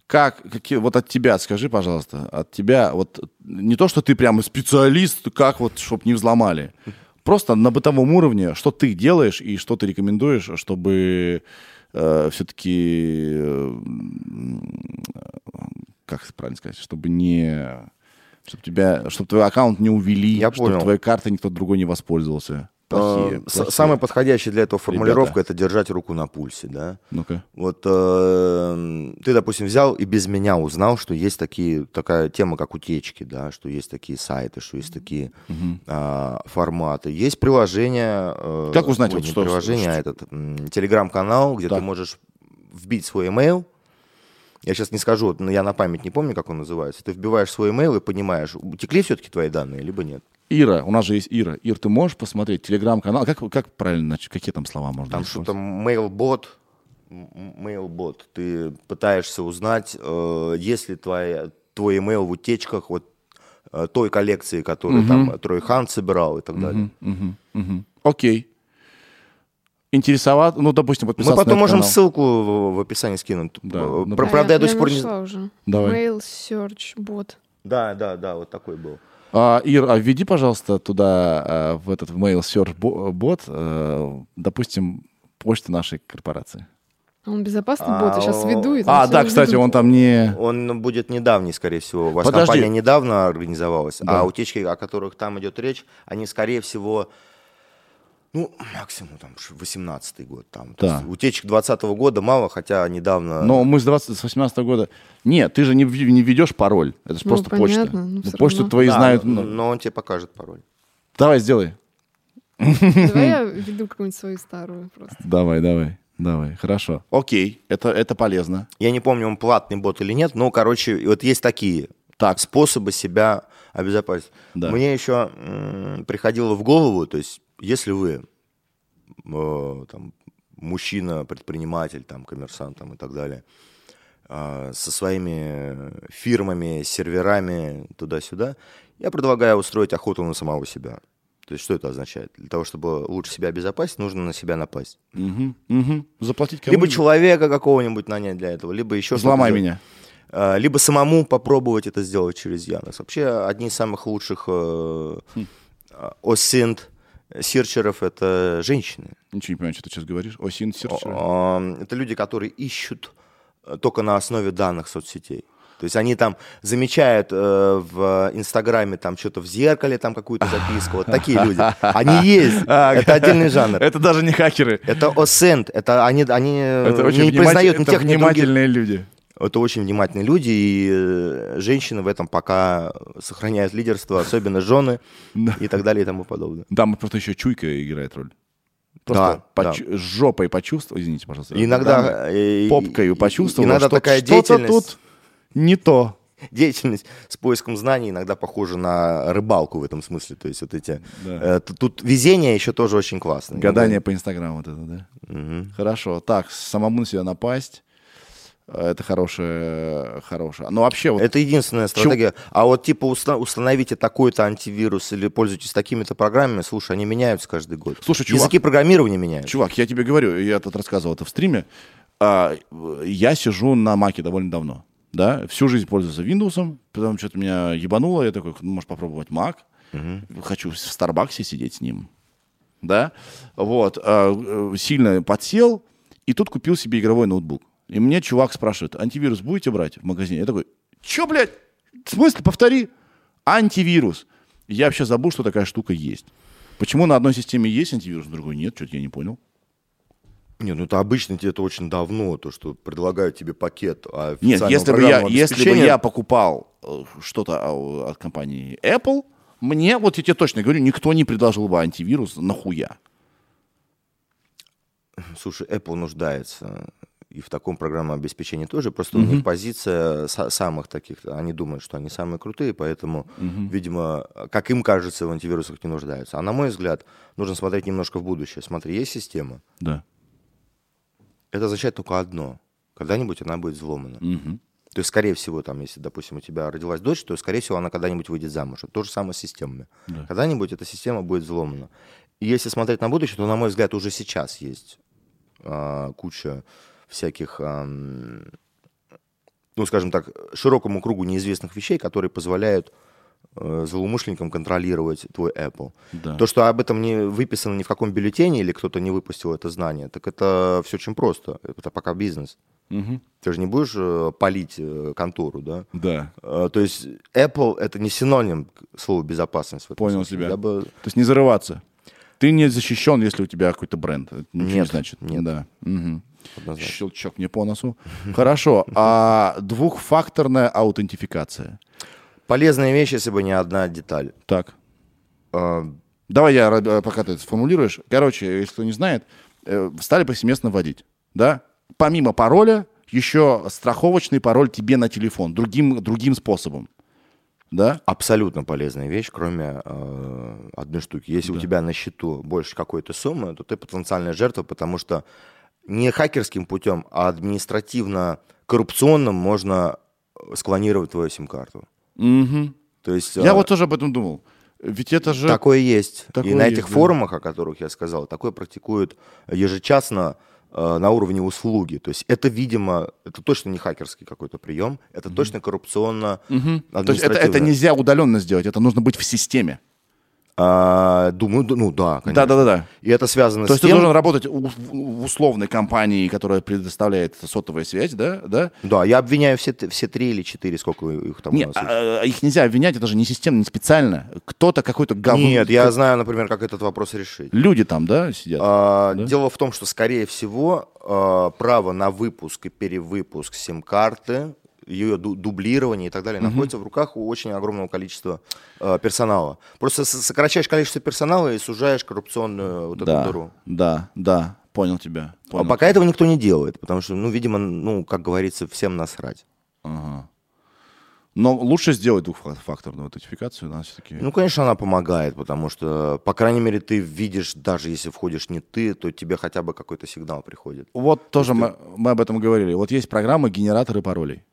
Как, какие, вот от тебя, скажи, пожалуйста, от тебя, вот не то, что ты прям специалист, как вот, чтобы не взломали. Просто на бытовом уровне, что ты делаешь и что ты рекомендуешь, чтобы все-таки, как правильно сказать, чтобы не, чтобы тебя, чтобы твой аккаунт не увели, Я чтобы понял. твоей картой никто другой не воспользовался. Плохие, Э, плохие. Самая подходящая для этого формулировка Ребята. это держать руку на пульсе, да. Ну-ка. Вот э, ты, допустим, взял и без меня узнал, что есть такие, такая тема, как утечки, да, что есть такие сайты, что есть такие а, форматы. Есть приложение... э, Как узнать, ой, вот что- приложение, а этот телеграм-канал, где Так. ты можешь вбить свой email. Я сейчас не скажу, но я на память не помню, как он называется. Ты вбиваешь свой email и понимаешь, утекли все-таки твои данные, либо нет. Ира, у нас же есть Ира. Ир, ты можешь посмотреть телеграм-канал? Как, как правильно, какие там слова можно Там что-то mailbot, м- mailbot. Ты пытаешься узнать, э, есть ли твоя, твой email в утечках вот э, той коллекции, которую там Трой Хан собирал и так далее. Мгм, мгм. Окей. Интересоват, ну, допустим, Мы подписаться на потом этот можем канал. ссылку в, описании скинуть. Да, Э, Про- А правда, я до сих пор не... уже. Давай. Mail Search Bot. Да, да, да, вот такой был. А, Ир, а введи, пожалуйста, туда, а, в этот в mail search бот, э, допустим, почту нашей корпорации. Он безопасный А, бот, я сейчас веду. и А, да, кстати, ведут. он там не... Он будет недавний, скорее всего. У вас Подожди. компания недавно организовалась, Да. а утечки, о которых там идет речь, они, скорее всего, ну, максимум там 18 год. Там. То Да. есть утечек 20 года мало, хотя недавно... Но мы с 20, с 18 года... Нет, ты же не, не введешь пароль. Это же Ну, просто почта. понятно, ну, Ну, всё почту равно. твои Да, знают... но, ну, но он тебе покажет пароль. Давай, сделай. Давай я веду какую-нибудь свою старую просто. Давай, давай, давай. Хорошо. Окей, это, это полезно. Я не помню, он платный бот или нет, но, короче, вот есть такие Так. способы себя обезопасить. Да. Мне еще м, приходило в голову, то есть, если вы э, там, мужчина, предприниматель, там, коммерсант там, и так далее, а, со своими фирмами, серверами туда-сюда, я предлагаю устроить охоту на самого себя. То есть, что это означает? Для того, чтобы лучше себя обезопасить, нужно на себя напасть. Мгм, мгм. Заплатить Либо кому-нибудь. человека какого-нибудь нанять для этого, либо еще Взломай что-то меня. а, либо самому попробовать это сделать через Яндекс. Вообще, одни из самых лучших э, Хм. а, осинт серчеров это женщины. Ничего не понимаю, что ты сейчас говоришь. Осин серчер. А, Это люди, которые ищут э, только на основе данных соцсетей. То есть они там замечают э, в Инстаграме там что-то в зеркале, там какую-то записку. Вот такие люди. Они есть. А, Это отдельный жанр. Это даже не хакеры. Это осент. Это они, они Это не признают ни это тех, ни других. внимательные люди. Это очень внимательные люди, и э, женщины в этом пока сохраняют лидерство, особенно жены Да. и так далее и тому подобное. Там просто еще чуйка играет роль. Да, Просто да. поч- с жопой почувствовал, извините, пожалуйста. Иногда э, попкой и- почувствовал, иногда что такая что-то деятельность, тут не то. деятельность с поиском знаний иногда похожа на рыбалку в этом смысле. То есть вот эти Да. э, тут везение еще тоже очень классно. Гадание по Инстаграму вот это, да? Мгм. Хорошо. Так, самому на себя напасть. Это хорошая, хорошая. Но вообще вот... Это единственная стратегия. А вот типа уста- установите такой-то антивирус или пользуйтесь такими-то программами, слушай, они меняются каждый год. Слушай, чувак, Языки программирования меняются. Чувак, я тебе говорю, я тут рассказывал это в стриме. а, я сижу на Маке довольно давно. Да, всю жизнь пользовался Windows, потом что-то меня ебануло, я такой, ну, может попробовать Mac. Хочу в Старбаксе сидеть с ним. Да, вот, а, э, сильно подсел, и тут купил себе игровой ноутбук. И мне чувак спрашивает, антивирус будете брать в магазине? Я такой, чё, блядь, в смысле, повтори? Антивирус. Я вообще забыл, что такая штука есть. Почему на одной системе есть антивирус, на другой нет? Что-то я не понял. Не, ну это обычно тебе это очень давно, то, что предлагают тебе пакет. А Нет, если бы, я, если бы я покупал э, что-то а, от компании Apple, мне, вот я тебе точно говорю, никто не предложил бы антивирус нахуя. Слушай, Apple нуждается и в таком программном обеспечении тоже, просто у них позиция са- самых таких, они думают, что они самые крутые, поэтому, видимо, как им кажется, в антивирусах не нуждаются. А на мой взгляд, нужно смотреть немножко в будущее. Смотри, есть система, Да. это означает только одно. Когда-нибудь она будет взломана. Мгм. То есть, скорее всего, там, если, допустим, у тебя родилась дочь, то, скорее всего, она когда-нибудь выйдет замуж. То же самое с системами. Да. Когда-нибудь эта система будет взломана. И если смотреть на будущее, то, на мой взгляд, уже сейчас есть а, куча всяких, ну, скажем так, широкому кругу неизвестных вещей, которые позволяют э, злоумышленникам контролировать твой Apple. Да. То, что об этом не выписано ни в каком бюллетене или кто-то не выпустил это знание, так это все очень просто. Это пока бизнес. Мгм. Ты же не будешь э, палить э, контору, да? Да. То есть Apple это не синоним к слову безопасность. Понял смысле. тебя. Я бы... То есть не зарываться. Ты не защищен, если у тебя какой-то бренд. Это ничего не Нет, значит. нет. Да. Мгм. Однозначно. Щелчок мне по носу. Хорошо. А двухфакторная аутентификация. Полезная вещь, если бы не одна деталь. Так. Э, Давай я, э, пока ты это сформулируешь. Короче, если кто не знает, э, стали повсеместно вводить. Да? Помимо пароля, еще страховочный пароль тебе на телефон. Другим, другим способом. Да? Абсолютно полезная вещь, кроме э, одной штуки. Если у тебя на счету больше какой-то суммы, то ты потенциальная жертва, потому что не хакерским путем, а административно-коррупционным можно склонировать твою сим-карту. Мгм. То есть Я э, вот тоже об этом думал. Ведь это же... Такое есть. Такое и на есть, этих да. форумах, о которых я сказал, такое практикуют ежечасно э, на уровне услуги. То есть это, видимо, это точно не хакерский какой-то прием, это точно коррупционно То есть это, это нельзя удаленно сделать, это нужно быть в системе. А, думаю, ну да, конечно. Да-да-да. И это связано То с есть ты тем... должен работать у- в условной компании, которая предоставляет сотовую связь, да? да? Да, я обвиняю все, все три или четыре, сколько их там у Не, нас а, а, их нельзя обвинять, это же не системно, не специально. Кто-то какой-то говно... Нет, я знаю, например, как этот вопрос решить. Люди там, да, сидят? А, Да? Дело в том, что, скорее всего, а, право на выпуск и перевыпуск сим-карты, ее ду- дублирование и так далее находится в руках у очень огромного количества а, персонала. Просто сокращаешь количество персонала и сужаешь коррупционную вот эту да, дыру. да, да, понял тебя. А Понял. пока этого никто не делает, потому что, ну, видимо, ну, как говорится, всем насрать. Ага. Но лучше сделать двухфакторную аутентификацию, надо все-таки... Ну, конечно, она помогает, потому что, по крайней мере, ты видишь, даже если входишь не ты, то тебе хотя бы какой-то сигнал приходит. вот тоже мы, мы об этом говорили. Вот есть программы генераторы паролей.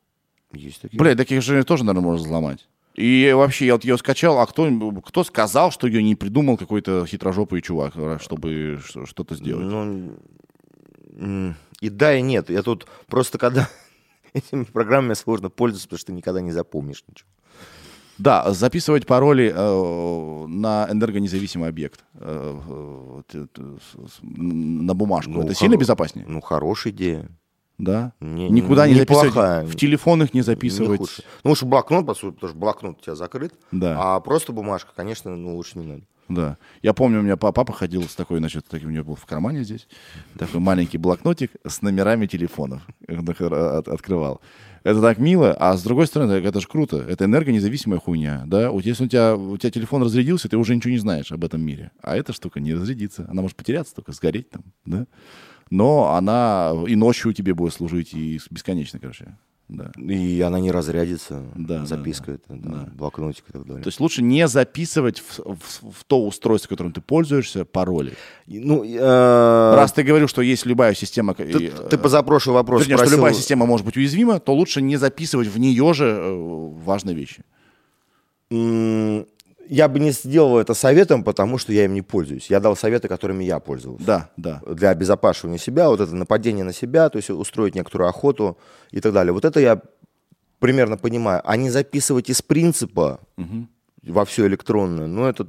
Есть такие. Блядь, таких же тоже, наверное, можно взломать. И вообще, я вот ее скачал, а кто, кто сказал, что ее не придумал какой-то хитрожопый чувак, а, чтобы что-то сделать? Ну, и да, и нет. Я тут просто когда этими программами сложно пользоваться, потому что ты никогда не запомнишь ничего. Да, записывать пароли э, на энергонезависимый объект э, э, на бумажку. Ну, Это сильно хоро- безопаснее? Ну, хорошая идея. Да? Не- Никуда не записывать, в телефон их не Не записывать. худшая. Ну, лучше блокнот, по сути, потому что блокнот у тебя закрыт. Да. А просто бумажка, конечно, ну, лучше не надо. Да. Я помню, у меня па- папа ходил с такой, значит, такой у него был в кармане здесь, такой маленький блокнотик с номерами телефонов. Открывал. Это так мило, а с другой стороны, это же круто. Это энергонезависимая хуйня, да? Вот если у тебя, у тебя телефон разрядился, ты уже ничего не знаешь об этом мире. А эта штука не разрядится. Она может потеряться, только сгореть там, да? Но она и ночью тебе будет служить, и бесконечно, короче. да. И она не разрядится, Да, записка да. это, да, Да. блокнотик и так далее. То есть лучше не записывать в, в- в то устройство, которым ты пользуешься, пароли. Ну, э, Раз ты говорил, что есть любая система... ты, и, ты э, позапрошлый вопрос вернее, что спросил- любая система может быть уязвима, то лучше не записывать в нее же э, важные вещи. Я бы не сделал это советом, потому что я им не пользуюсь. Я дал советы, которыми я пользовался. Да, да. Для обезопасивания себя, вот это нападение на себя, то есть устроить некоторую охоту и так далее. Вот это я примерно понимаю. А не записывать из принципа во все электронное, ну, это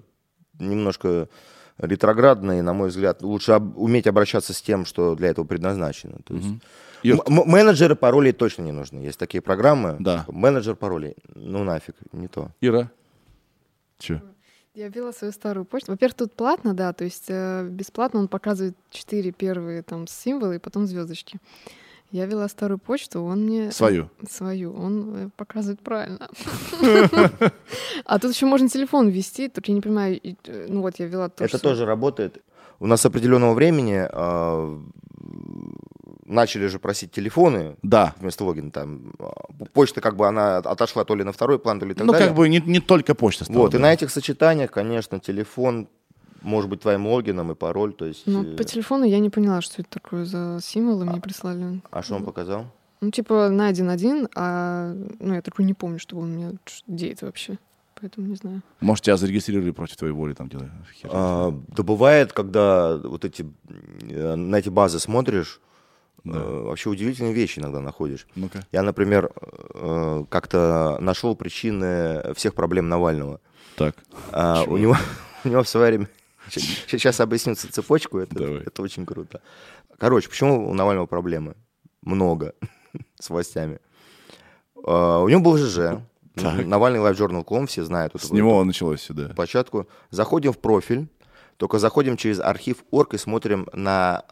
немножко ретроградно, и, на мой взгляд, лучше об- уметь обращаться с тем, что для этого предназначено. То есть м- м- менеджеры паролей точно не нужны. Есть такие программы. Да. Менеджер паролей. Ну нафиг, не то. Ира? Че? Я ввела свою старую почту. Во-первых, тут платно, да, то есть э, бесплатно он показывает четыре первые там символы и потом звездочки. Я ввела старую почту, он мне... Свою. Свою. Он э, показывает правильно. А тут еще можно телефон ввести, только я не понимаю, э, ну вот я ввела тоже Это тоже работает. У нас с определенного времени а, начали же просить телефоны Да. вместо логина. Там, а, почта как бы она отошла то ли на второй план, то ли так ну, далее. как бы не, не только почта стала. вот, да. и на этих сочетаниях, конечно, телефон может быть твоим логином и пароль. То есть, Ну, э, по телефону я не поняла, что это такое за символы мне прислали. а что он показал? Ну, типа, на один-один, а ну, я такой не помню, чтобы он мне... Где это вообще? Поэтому не знаю. Может, тебя зарегистрировали против твоей воли, там дело. А, да бывает, когда вот эти, э, на эти базы смотришь, э, вообще удивительные вещи иногда находишь. Ну-ка. Я, например, э, как-то нашел причины всех проблем Навального. Так. А, Чего? у, него, у него в свое время... Сейчас объясню ц- цепочку, это, Давай. это очень круто. Короче, почему у Навального проблемы? Много с властями. А, у него был ЖЖ. Так. Навальный Live Journal.com, все знают. С него началось сюда. площадку. Заходим в профиль, только заходим через архив орг и смотрим на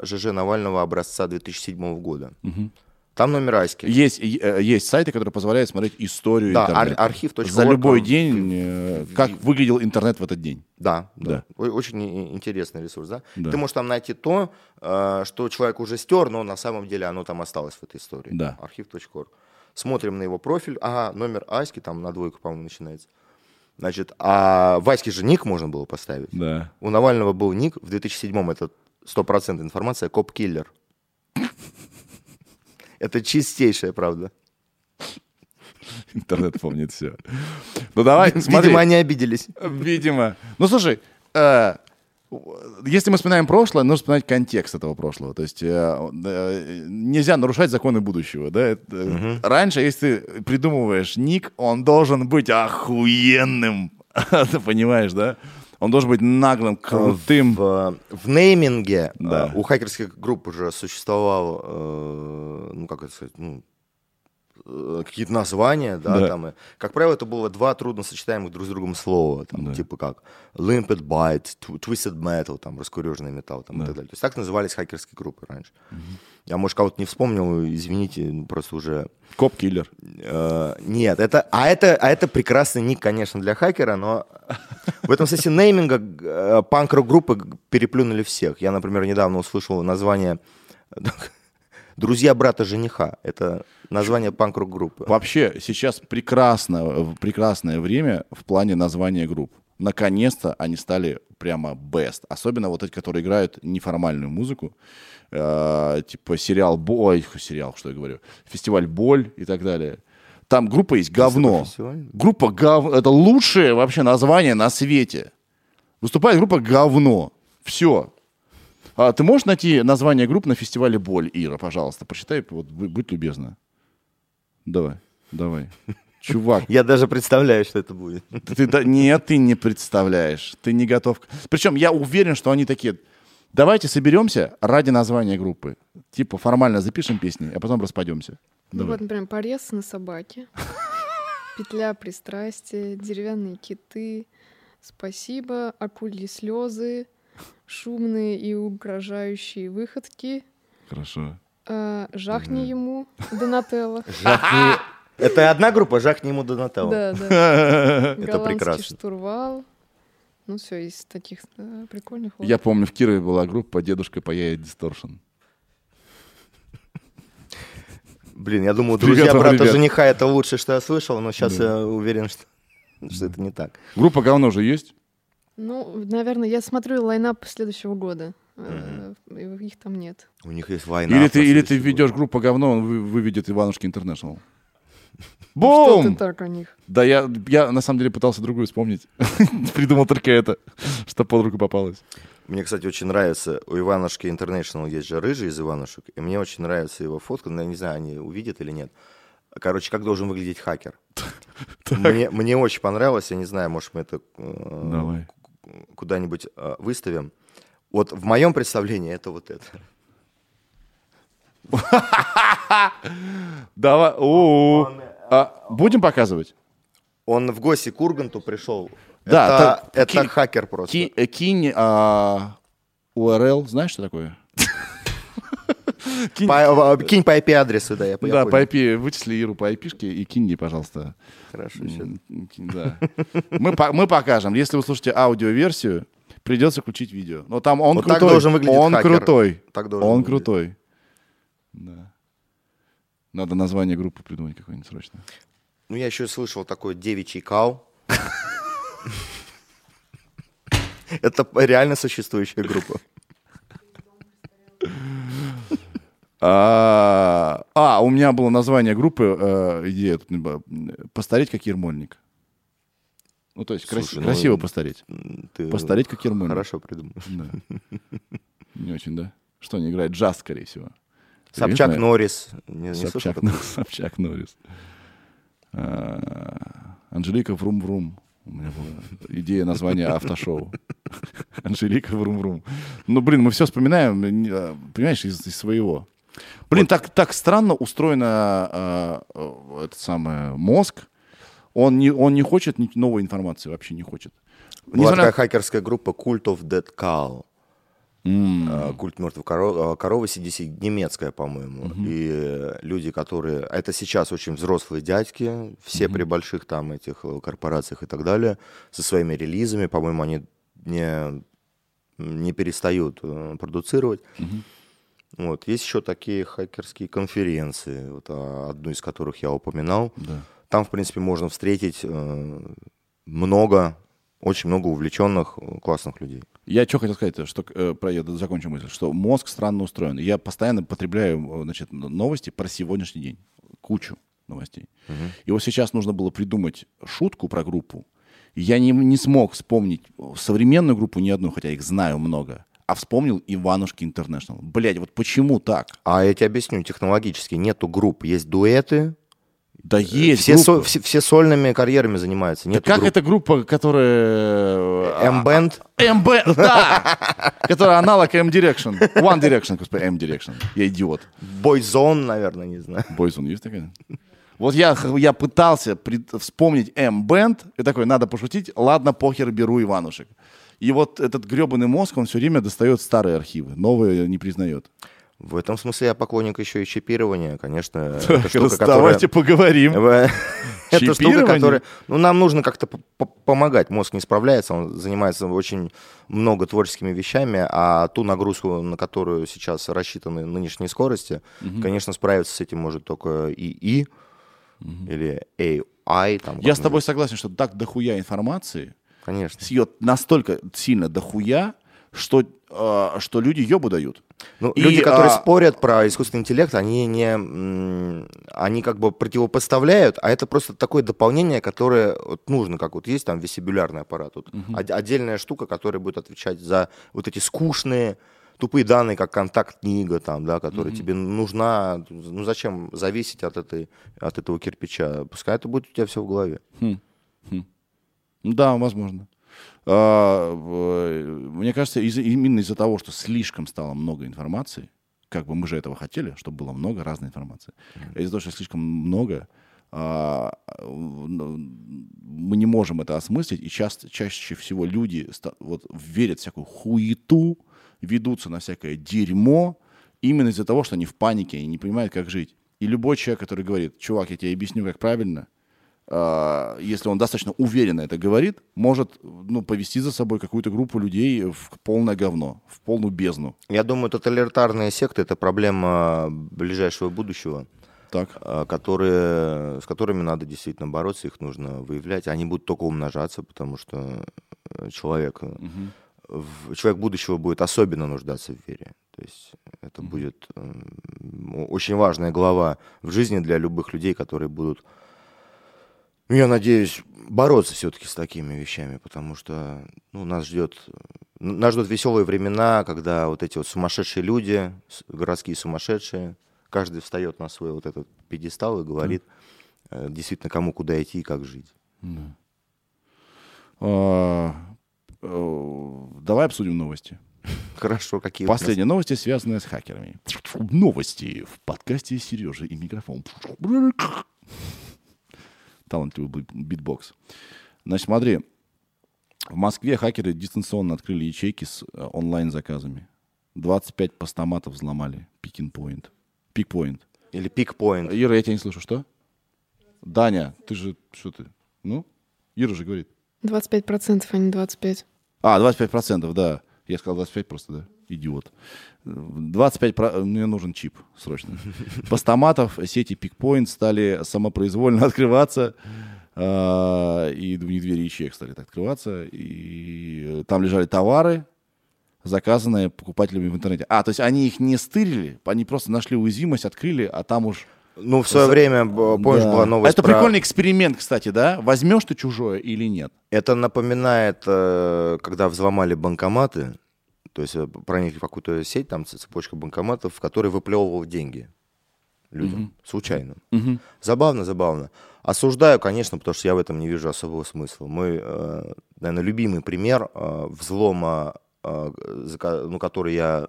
э, ЖЖ Навального образца 2007 года. Там номер Аськи. Есть, э, есть сайты, которые позволяют смотреть историю Да, интернета. ар- архив.орг. За любой день, э, как выглядел интернет в этот день. Да, да. Да. Очень интересный ресурс, да? Да. Ты можешь там найти то, э, что человек уже стер, но на самом деле оно там осталось в этой истории. Да. Archive.org. Смотрим на его профиль. Ага, номер Аськи, там на двойку, по-моему, начинается. Значит, а в Аське же ник можно было поставить. Да. У Навального был ник, в 2007-м это 100% информация, cop killer. Это чистейшая правда. Интернет помнит все. Ну давай, смотри. Видимо, они обиделись. Видимо. Ну слушай, э, если мы вспоминаем прошлое, нужно вспоминать контекст этого прошлого. То есть э, э, нельзя нарушать законы будущего. Да? Э, Раньше, если ты придумываешь ник, он должен быть охуенным. Ты понимаешь, да? Он должен быть наглым, крутым. В, в нейминге Да. у хакерских групп уже существовал, ну как это сказать, ну, какие-то названия, да, Да. там. и, как правило, это было два трудно сочетаемых друг с другом слова, там, Да. типа как limpid byte, tw- twisted metal, там, раскуреженный металл, там, и так далее. То есть так назывались хакерские группы раньше. Я, может, кого-то не вспомнил, извините, просто уже Cop killer. Э, Нет, это, а это, а это прекрасный ник, конечно, для хакера, но в этом смысле нейминга э, панк-рок группы г- переплюнули всех. Я, например, недавно услышал название «Друзья брата жениха». Это название панк-рок группы. Вообще, сейчас прекрасно, прекрасное время в плане названия групп. Наконец-то они стали прямо best. Особенно вот эти, которые играют неформальную музыку. Э, типа сериал «Бой», сериал, что я говорю, фестиваль «Боль» и так далее. Там группа есть говно. Группа говно. Это лучшее вообще название на свете. Выступает группа говно. Все. А ты можешь найти название групп на фестивале «Боль», Ира, пожалуйста? Прочитай, вот, будь любезна. Давай, давай. Чувак, Я даже представляю, что это будет. ты, да- нет, ты не представляешь. Ты не готов. к- Причем я уверен, что они такие, давайте соберемся ради названия группы. Типа формально запишем песни, а потом распадемся. Ну Давай. вот, например, порез на собаке, петля пристрастия, деревянные киты, спасибо, акульи слезы, шумные и угрожающие выходки, Хорошо. а, жахни ему, Донателло. Жахни- Это одна группа, жахни ему Донателло. Да, да. Это прекрасно. штурвал. Ну все, из таких да, прикольных. вот. Я помню, в Кирове была группа «Дедушка паяет дисторшн». Блин, я думаю, Привет друзья вам, брата ребят. жениха это лучшее, что я слышал, но сейчас я уверен, что, что это не так. Группа говно же есть? Ну, наверное, я смотрю лайнап следующего года. И Их там нет. У них есть война. Или ты, или ты ведешь группу говно, он вы- выведет Иванушки Интернешнл. Что ты Бум! так о них? Да я, я на самом деле пытался другую вспомнить. Придумал только это, что под руку попалось. Мне, кстати, очень нравится, у Иванушки International есть же рыжий из Иванушек, и мне очень нравится его фотка, но я не знаю, они увидят или нет. Короче, как должен выглядеть хакер. Мне, мне очень понравилось, я не знаю, может, мы это э, Давай. Куда-нибудь э, выставим. Вот в моем представлении это вот это. Давай. А, будем показывать? Он в гости к Урганту пришел. Да, это, это хакер просто. Э, кинь а, URL, знаешь, что такое? Кинь- По- кинь по IP-адресу, да, я, я Да, по. IP, вычисли Иру по IP и кинь ей, пожалуйста. Хорошо, кинь, Да. Мы, по- мы покажем. Если вы слушаете аудиоверсию, придется включить видео. Но там он Вот так крутой. должен выглядеть он хакер. крутой. Так должен он выглядеть. крутой. Да. Надо название группы придумать какое-нибудь срочно. Ну, я еще слышал такой девичий кал. Это реально существующая группа. А, а, у меня было название группы, э, идея тут, э, «Постареть как Ермольник». Ну, то есть краси- Слушай, ну, красиво постареть. Ты Постареть как Ермольник. Хорошо придумал. Да. Не очень, да? Что они играют? Джаз, скорее всего. Собчак видишь, Норрис. Не, не слышал Собчак? Нор- Собчак Норрис. А, Анжелика Врум-Врум. У меня была идея названия автошоу. Анжелика Врум-Врум. Ну, блин, мы все вспоминаем, а, понимаешь, из, из своего. Блин, так, так странно устроено а, а, этот самый мозг. Он не, он не хочет ни- новой информации, вообще не хочет. Была Несмотря- такая хакерская группа Cult of Dead Cow. Э, Культ мертвой коро- э, коровы CDC, немецкая, по-моему. И э, люди, которые... а Это сейчас очень взрослые дядьки, все при больших там этих э, корпорациях и так далее, со своими релизами, по-моему, они не, не перестают э, продуцировать. Вот. Есть еще такие хакерские конференции, вот, а, одну из которых я упоминал. Да. Там, в принципе, можно встретить э, много, очень много увлеченных, э, классных людей. Я что хотел сказать, что э, про я закончу мысль, что мозг странно устроен. Я постоянно потребляю э, значит, новости про сегодняшний день, кучу новостей. И вот сейчас нужно было придумать шутку про группу. Я не, не смог вспомнить современную группу ни одну, хотя их знаю много. А вспомнил Иванушки Интернешнл. Блять, вот почему так? А я тебе объясню, технологически нету групп, есть дуэты. Да есть Все, со- все, все сольными карьерами занимаются. Да Нет как это группа, которая... э, M-Band. M-Band, да! Которая аналог M-Direction. One Direction, господи, M-Direction. Я идиот. Boyzone, наверное, не знаю. Бойзон есть такая? Вот я, я пытался пред- вспомнить M-Band, и такой, надо пошутить, ладно, похер, беру Иванушек. И вот этот гребаный мозг, он все время достает старые архивы, новые не признает. В этом смысле я поклонник еще и чипирования, конечно. Это Так, штука, раз которая- Давайте поговорим. В- Это штука, которая... Ну, нам нужно как-то помогать. Мозг не справляется, он занимается очень много творческими вещами, а ту нагрузку, на которую сейчас рассчитаны нынешние скорости, конечно, справиться с этим может только ИИ или AI. Там, Я с тобой согласен, что так дохуя информации, Конечно. с ее настолько сильно дохуя, что, э, что люди ебу дают. Ну, И, люди, которые а, спорят про искусственный интеллект, они не, они как бы противопоставляют, а это просто такое дополнение, которое вот нужно, как вот есть там вестибулярный аппарат, вот, од- отдельная штука, которая будет отвечать за вот эти скучные, тупые данные, как контакт-книга, там, да, которая тебе нужна. Ну зачем зависеть от этой, от этого кирпича? Пускай это будет у тебя все в голове. Да, возможно. А, Мне кажется, из- именно из-за того, что слишком стало много информации, как бы мы же этого хотели, чтобы было много разной информации, из-за того, что слишком много, а, ну, мы не можем это осмыслить, и часто, чаще всего люди вот, верят в всякую хуету, ведутся на всякое дерьмо, именно из-за того, что они в панике и не понимают, как жить. И любой человек, который говорит, чувак, я тебе объясню, как правильно, если он достаточно уверенно это говорит, может ну, повести за собой какую-то группу людей в полное говно, в полную бездну. Я думаю, тоталитарные секты — это проблема ближайшего будущего. Так. а, которые, с которыми надо действительно бороться, их нужно выявлять. Они будут только умножаться, потому что человек, в- человек будущего будет особенно нуждаться в вере. То есть это будет м, очень важная глава в жизни для любых людей, которые будут, я надеюсь, бороться все-таки с такими вещами, потому что ну, нас ждет нас ждут веселые времена, когда вот эти вот сумасшедшие люди, городские сумасшедшие, каждый встает на свой вот этот пьедестал и говорит э, действительно, кому куда идти и как жить. Да. А, э, Давай обсудим новости. Хорошо, какие у нас- Последние новости, связанные с хакерами. Новости в подкасте Сережи и микрофон. Талантливый бит- битбокс. Значит, смотри. В Москве хакеры дистанционно открыли ячейки с э, онлайн-заказами. 25 постаматов взломали. PickPoint. Пикпоинт. Или пикпоинт. Ира, я тебя не слышу. Что? Даня, ты же... Что ты? Ну? Ира же говорит. 25%, а не 25%. А, 25%, да. Я сказал 25 просто, да. Идиот. 25, про- мне нужен чип срочно. Постаматов сети Пикпоинт стали самопроизвольно открываться. а, И у них двери ячеек стали так открываться. И там лежали товары, заказанные покупателями в интернете. А, то есть они их не стырили, они просто нашли уязвимость, открыли, а там уж... Ну, в свое время, помнишь, Да. была новость Это про- прикольный эксперимент, кстати, да? Возьмешь ты чужое или нет? Это напоминает, э, когда взломали банкоматы, то есть э, проникли в какую-то сеть, там цепочка банкоматов, в которой выплевывал деньги людям случайно. Мгм. Забавно, забавно. Осуждаю, конечно, потому что я в этом не вижу особого смысла. Мой, э, наверное, любимый пример взлома, ну, который я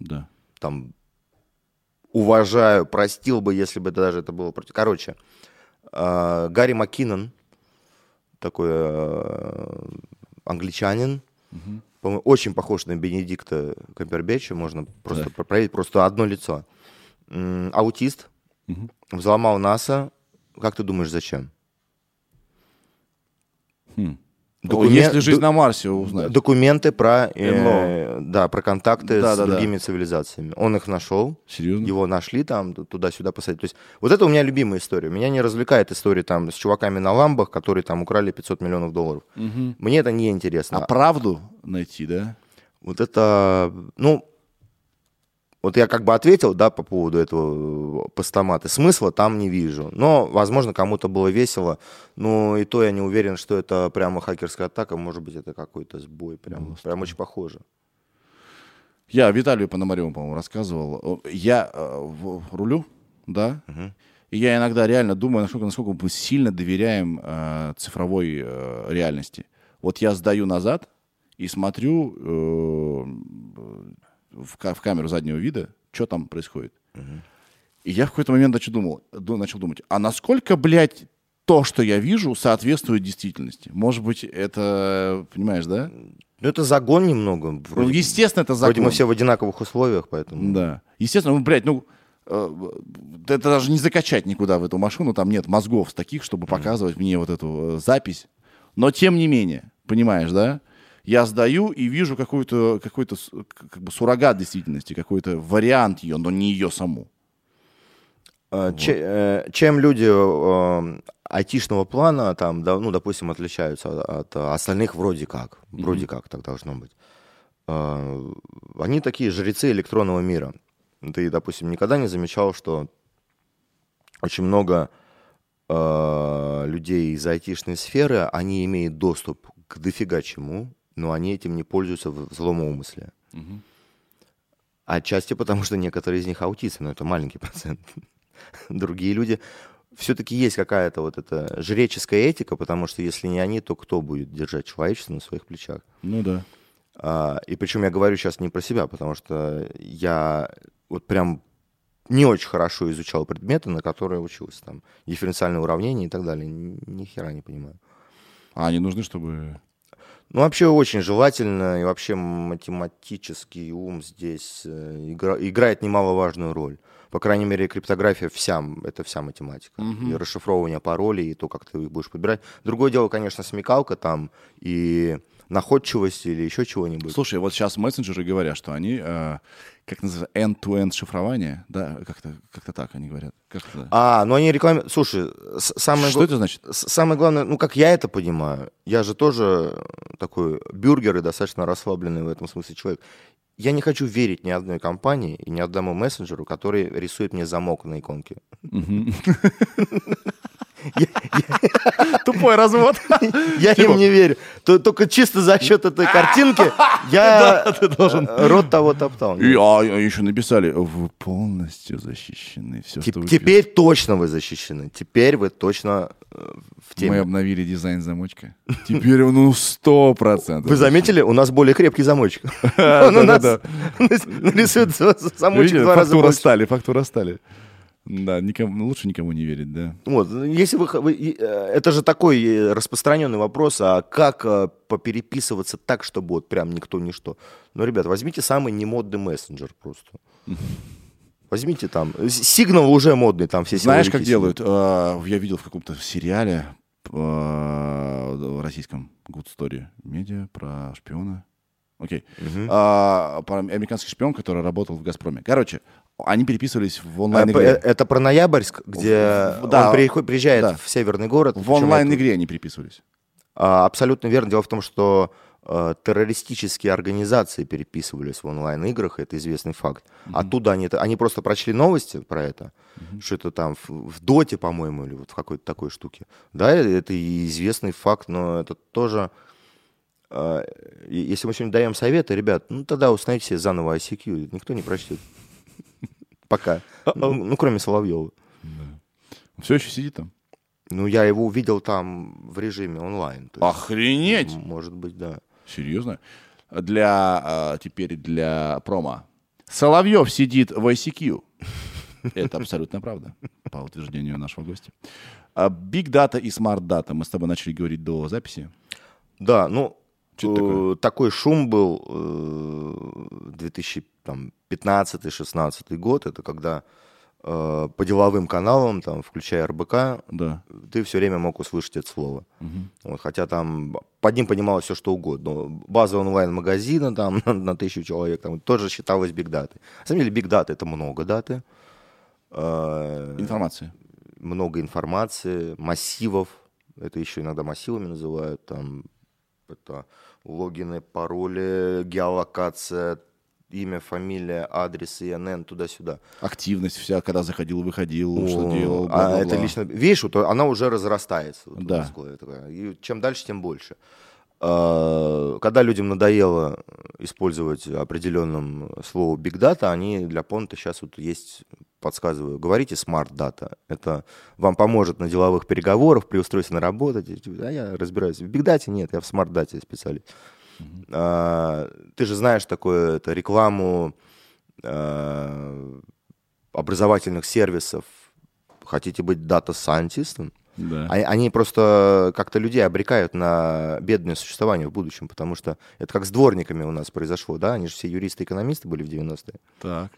Да. там уважаю, простил бы, если бы даже это было против. Короче, э, Гарри Маккинон, такой э, англичанин, по-моему, очень похож на Бенедикта Камбербэтча, можно просто Да. проверить, просто одно лицо. М, Аутист, Мгм. взломал НАСА. Как ты думаешь, зачем? Хм. Документ- Если жизнь ду- на Марсе узнать. Документы про, э, да, про контакты с Да-да-да. другими цивилизациями. Он их нашел, Серьезно? его нашли там, туда-сюда посадили. То есть вот это у меня любимая история. Меня не развлекает история там с чуваками на ламбах, которые там украли 500 миллионов долларов. Мгм. Мне это не интересно. А правду найти, да? Вот это, ну, вот я как бы ответил, да, по поводу этого э, постамата. Смысла там не вижу. Но, возможно, кому-то было весело. Но и то я не уверен, что это прямо хакерская атака. Может быть, это какой-то сбой. Прям, прям очень похоже. Я Виталию Пономареву, по-моему, рассказывал. Я э, в- рулю, да, и я иногда реально думаю, насколько, насколько мы сильно доверяем э, цифровой э, реальности. Вот я сдаю назад и смотрю э, в, в камеру заднего вида, что там происходит. И я в какой-то момент начал, думал, ду- начал думать, а насколько, блядь, то, что я вижу, соответствует действительности? Может быть, это, понимаешь, да? Ну, это загон немного. Ну, Вроде, естественно, это закон. вроде мы все в одинаковых условиях, поэтому... Да. Естественно, ну, блядь, ну, э, это даже не закачать никуда в эту машину, там нет мозгов таких, чтобы показывать мне вот эту э, запись. Но тем не менее, понимаешь, да? Я сдаю и вижу какой-то какой как бы суррогат действительности, какой-то вариант ее, но не ее саму. Э, че- э, Чем люди э, айтишного плана, там, ну, допустим, отличаются от, остальных вроде как, вроде как так должно быть. Э, Они такие жрецы электронного мира. Ты, допустим, никогда не замечал, что очень много э, людей из айтишной сферы, они имеют доступ к дофига чему, но они этим не пользуются в злом умысле. Отчасти потому, что некоторые из них аутисты, но это маленький процент. Другие люди... Все-таки есть какая-то вот эта жреческая этика, потому что если не они, то кто будет держать человечество на своих плечах? Ну да. А, и причем я говорю сейчас не про себя, потому что я вот прям не очень хорошо изучал предметы, на которые учился. Там дифференциальные уравнения и так далее. Ни, ни хера не понимаю. А они нужны, чтобы... Ну, вообще очень желательно, и вообще математический ум здесь э, игра- играет немаловажную роль. По крайней мере, криптография вся, это вся математика. И расшифровывание паролей, и то, как ты их будешь подбирать. Другое дело, конечно, смекалка там, и находчивости или еще чего-нибудь. Слушай, вот сейчас мессенджеры говорят, что они, э, как называется, end-to-end шифрование, да, как-то как так они говорят. Как? А, ну они рекламируют... Слушай, самое... Что гла- это значит? Самое главное, ну, как я это понимаю, я же тоже такой бюргер и достаточно расслабленный в этом смысле человек. Я не хочу верить ни одной компании и ни одному мессенджеру, который рисует мне замок на иконке. Тупой развод. Я им не верю. То- Только чисто за счет этой картинки я э, рот того топтал. А, а еще написали, вы полностью защищены. Все, что Теперь точно вы защищены. Теперь вы точно э, в Мы теме. обновили дизайн замочка. Теперь он, ну, сто процентов. Вы заметили, у нас более крепкий замочек. Он у нас нарисует замочек два раза Фактура больше. стали, фактура стали. Да, никому, ну, лучше никому не верить, да. Вот, если вы, вы- э, это же такой э, распространенный вопрос, а как э, попереписываться так, чтобы вот прям никто ничто. Ну, ребят, возьмите самый немодный мессенджер просто. Возьмите там, сигнал уже модный, там все Знаешь, как делают? Э, Я видел в каком-то сериале э, российском Good Story медиа про шпиона. Окей. Мгм. А, Про американский шпион, который работал в «Газпроме». Короче, они переписывались в А, онлайн-игре. Это про Ноябрьск, где да, он приход- приезжает да. в северный город. В причем это- онлайн-игре они переписывались. А, Абсолютно верно. Дело в том, что э, террористические организации переписывались в онлайн-играх, это известный факт. Оттуда они, это- они просто прочли новости про это, что это там в, в Доте, по-моему, или вот в какой-то такой штуке. Да, э, это известный факт, но это тоже... э, если мы сегодня даем советы, ребят, ну тогда установите себе заново ICQ, никто не прочтет. Пока. Ну, ну, кроме Соловьева. Все еще сидит там? Ну, я его увидел там в режиме онлайн. то есть, Охренеть! Может быть, да. Серьезно? Для, а, теперь для промо. Соловьев сидит в ICQ. Это абсолютно правда, по утверждению нашего гостя. А Big Data и Smart Data. Мы с тобой начали говорить до записи. Да, ну, э, такой шум был э, 2015-16 год, это когда э, по деловым каналам, там, включая РБК, Да. ты все время мог услышать это слово. Вот, хотя там под ним понималось все, что угодно. Но База онлайн-магазина там на, на тысячу человек там, тоже считалась бигдатой. На самом деле бигдата — это много даты, э, Информация. много информации, массивов. Это еще иногда массивами называют. Там это логины, пароли, геолокация, имя, фамилия, адрес, ИНН, туда-сюда. Активность вся, когда заходил, выходил, что О, делал. а бла-бла-бла. это лично, видишь, вот она уже разрастается. вот Да. такая. И чем дальше, тем больше. А, Когда людям надоело использовать определенным слово big data, они для понта сейчас вот есть, подсказываю, говорите smart data. Это вам поможет на деловых переговорах, при устройстве на работу. А я разбираюсь. В big data нет, я в smart data специалист. А, Ты же знаешь такое, это рекламу а, образовательных сервисов. Хотите быть дата-сайентистом? Да. Они, они просто как-то людей обрекают на бедное существование в будущем, потому что это как с дворниками у нас произошло, да? Они же все юристы-экономисты были в 90-е, Так.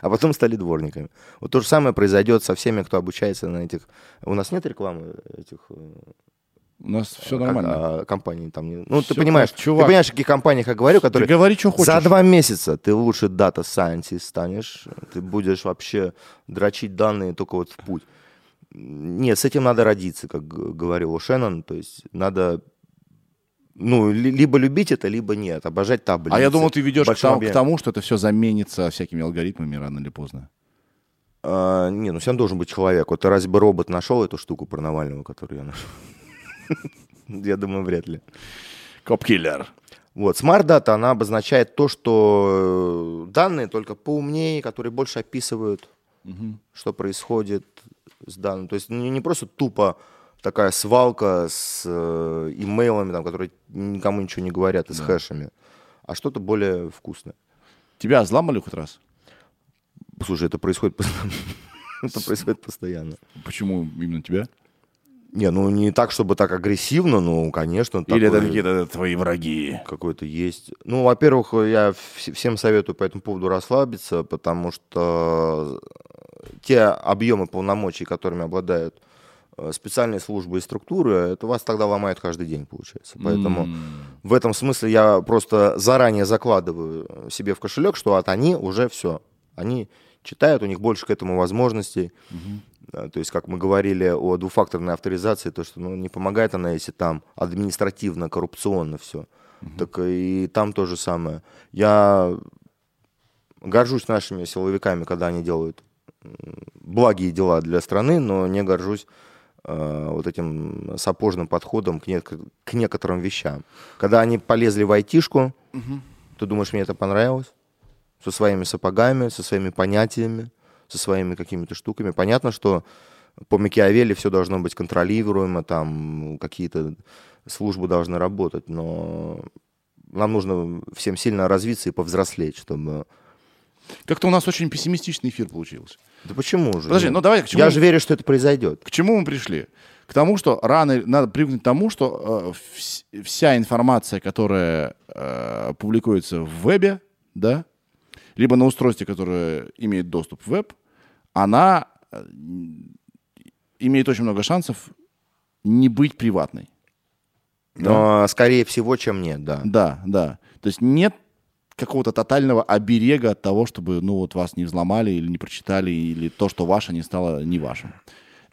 а потом стали дворниками. Вот то же самое произойдет со всеми, кто обучается на этих... У нас нет рекламы этих э, У нас все как- нормально. а, компаний там. не- Ну, ты Всё понимаешь, класс, чувак. ты понимаешь, о каких компаниях я говорю, Ты которые говори, что хочешь. за два месяца ты лучше дата scientist станешь, ты будешь вообще дрочить данные только вот в путь. Нет, с этим надо родиться, как говорил Шеннон, то есть надо ну, ли- либо любить это, либо нет, обожать таблицы. А я думал, ты ведешь к тому, к тому, что это все заменится всякими алгоритмами рано или поздно. А, не, ну все равно должен быть человек. Вот разве бы робот нашел эту штуку про Навального, которую я нашел? Я думаю, вряд ли. Cop killer. Вот, Data, она обозначает то, что э, данные только поумнее, которые больше описывают, что происходит с данными. То есть не, просто тупо такая свалка с э, имейлами, там, которые никому ничего не говорят, и с хэшами, а что-то более вкусное. Тебя взломали хоть раз? Слушай, это происходит, пос- это происходит постоянно. Почему именно тебя? Не, ну не так, чтобы так агрессивно, ну, конечно. Или это такое- какие-то твои враги? какой-то есть. Ну, во-первых, я вс- всем советую по этому поводу расслабиться, потому что те объемы полномочий, которыми обладают э, специальные службы и структуры, это вас тогда ломает каждый день, получается. Поэтому М. в этом смысле я просто заранее закладываю себе в кошелек, что от они уже все. Они читают, у них больше к этому возможностей. Да, То есть, как мы говорили о двухфакторной авторизации, то, что ну, не помогает она, если там административно, коррупционно все. Так и там то же самое. Я горжусь нашими силовиками, когда они делают благие дела для страны, но не горжусь э, вот этим сапожным подходом к, нек- к некоторым вещам. Когда они полезли в айтишку, ты думаешь, мне это понравилось? Со своими сапогами, со своими понятиями, со своими какими-то штуками. Понятно, что по Макиавелли все должно быть контролируемо, там какие-то службы должны работать, но нам нужно всем сильно развиться и повзрослеть, чтобы... Как-то у нас очень пессимистичный эфир получился. Да почему же? Подожди, ну давай к чему- Я же верю, что это произойдет. К чему мы пришли? К тому, что рано надо привыкнуть к тому, что э, вс- вся информация, которая э, публикуется в вебе, да, либо на устройстве, которое имеет доступ в веб, она э, имеет очень много шансов не быть приватной. Но скорее всего, чем нет, да. Да, да. То есть нет какого-то тотального оберега от того, чтобы, ну, вот вас не взломали или не прочитали, или то, что ваше, не стало не вашим.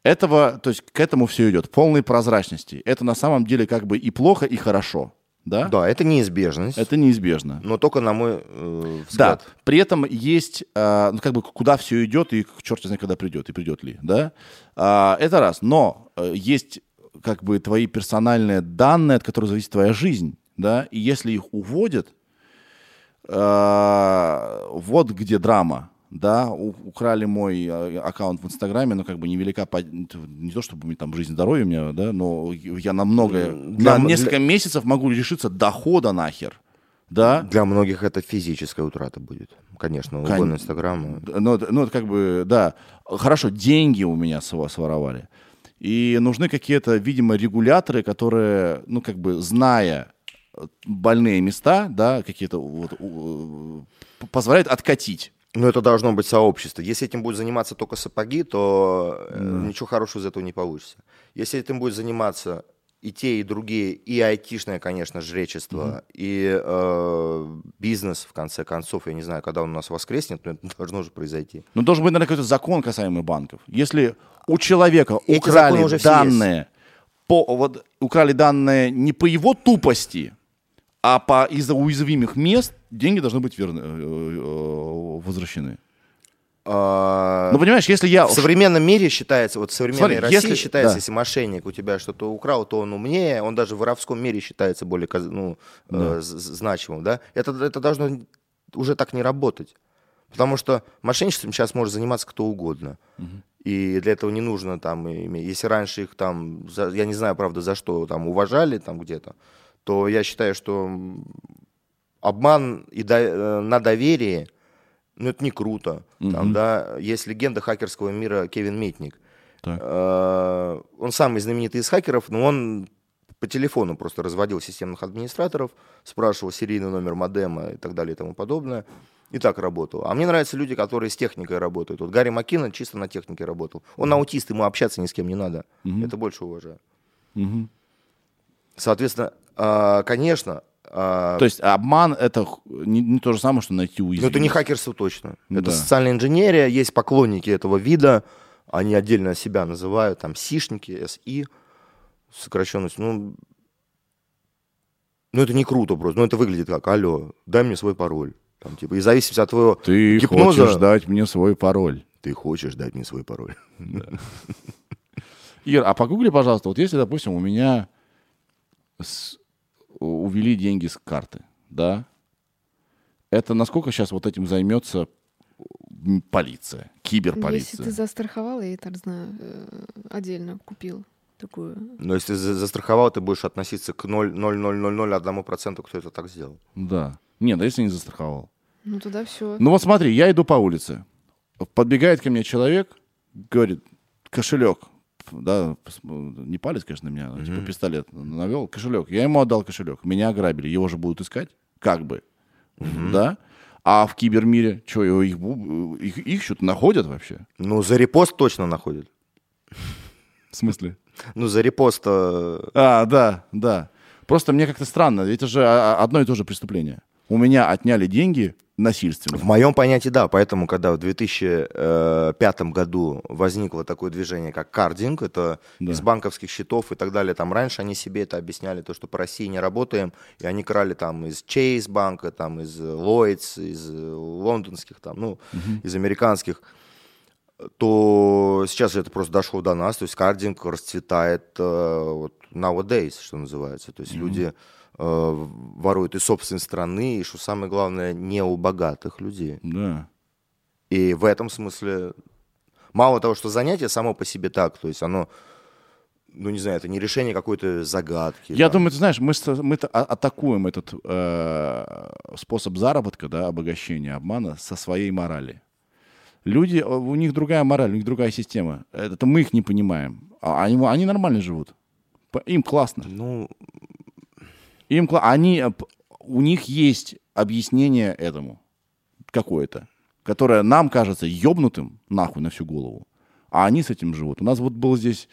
Этого, то есть к этому все идет, полной прозрачности. Это на самом деле как бы и плохо, и хорошо, да? Да, это неизбежность, Это неизбежно. но только на мой э, Да, взгляд. при этом есть, э, ну, как бы, куда все идет, и черт знает, когда придет, и придет ли, да? А, это раз. Но э, есть, как бы, твои персональные данные, от которых зависит твоя жизнь, да? И если их уводят, э, вот где драма, да? Украли мой э, аккаунт в Инстаграме, но как бы невелика, не то чтобы там жизнь, здоровье у меня, да, но я на много, Для на несколько месяцев могу лишиться дохода нахер, да? Для многих это физическая утрата будет. Конечно, Кон- угон Инстаграма. Д- Ну, это- ну, это как бы, да. Хорошо, деньги у меня сво- своровали. И нужны какие-то, видимо, регуляторы, которые, ну, как бы, зная э, больные места, да, какие-то вот, п- позволяют откатить. Но это должно быть сообщество. Если этим будет заниматься только сапоги, то э, ничего хорошего из этого не получится. Если этим будет заниматься и те, и другие, и айтишное, конечно, жречество, и э, бизнес, в конце концов, я не знаю, когда он у нас воскреснет, но это должно же произойти. Но должен быть, наверное, какой-то закон касаемый банков. Если у человека Эти украли уже данные, по, вот, украли данные не по его тупости, а по из-за уязвимых мест, деньги должны быть верны, э, э, возвращены. А, Ну, понимаешь, если я... в современном мире считается, вот в современной Смотри, России если- считается, да. если мошенник у тебя что-то украл, то он умнее, он даже в воровском мире считается более ну, э, з- з- значимым, да? Это, это должно уже так не работать. Потому что мошенничеством сейчас может заниматься кто угодно. И для этого не нужно там, если раньше их там, я не знаю, правда, за что там уважали там где-то, то я считаю, что обман и до- э, на доверие, ну это не круто. Там, да, есть легенда хакерского мира Кевин Митник. Так. Э, Он самый знаменитый из хакеров, но он по телефону просто разводил системных администраторов, спрашивал серийный номер модема и так далее и тому подобное. И так работал. А мне нравятся люди, которые с техникой работают. Вот Гарри Маккинон чисто на технике работал. Он аутист, ему общаться ни с кем не надо. Это больше уважаю. Мгм. Соответственно, а, конечно, а, То есть обман это не, не то же самое, что найти но уязвимость. это не хакерство точно. Да. Это социальная инженерия, есть поклонники этого вида, они отдельно себя называют, там, сишники, СИ, сокращенность. Ну, ну, это не круто просто. Ну, это выглядит как, алло, дай мне свой пароль. Там, типа, и в зависимости от твоего Ты гипноза... хочешь дать мне свой пароль. Ты хочешь дать мне свой пароль. Ир, а погугли, пожалуйста, вот если, допустим, у меня с- увели деньги с карты, да, это насколько сейчас вот этим займется полиция, Если киберполиция? ты застраховал, я так знаю, э, отдельно купил такую. Но если за- застраховал, ты будешь относиться к 0,0001%, кто это так сделал. Да. Нет, да если не застраховал. Ну туда все. Ну вот смотри, я иду по улице. Подбегает ко мне человек, говорит, кошелек. Да, не палец, конечно, на меня, а типа пистолет навел, кошелек. Я ему отдал кошелек. Меня ограбили. Его же будут искать? Как бы. Да? А в кибермире, что, его их, их, их что-то находят вообще? Ну, за репост точно находят. В смысле? Ну, за репост... э, А, да, да. Просто мне как-то странно. Это же а, одно и то же преступление. У меня отняли деньги насильственно. В моем понятии, да. Поэтому, когда в 2005 году возникло такое движение, как кардинг, это Да. из банковских счетов и так далее, там раньше они себе это объясняли, то, что по России не работаем, и они крали там из Chase банка, там из Lloyds, из лондонских, там, ну, из американских, то сейчас это просто дошло до нас, то есть кардинг расцветает э, вот nowadays, что называется, то есть люди э, воруют из собственной страны, и, что самое главное, не у богатых людей. Да. И в этом смысле мало того, что занятие само по себе так, то есть оно, ну не знаю, это не решение какой-то загадки. Я там. думаю, ты знаешь, мы, мы а- атакуем этот э, способ заработка, да, обогащения, обмана со своей морали. Люди, э, у них другая мораль, у них другая система. Это мы их не понимаем. А они, они нормально живут. Им классно. Ну, Им они, э, у них есть объяснение этому какое-то, которое нам кажется ёбнутым нахуй на всю голову, а они с этим живут. У нас вот был здесь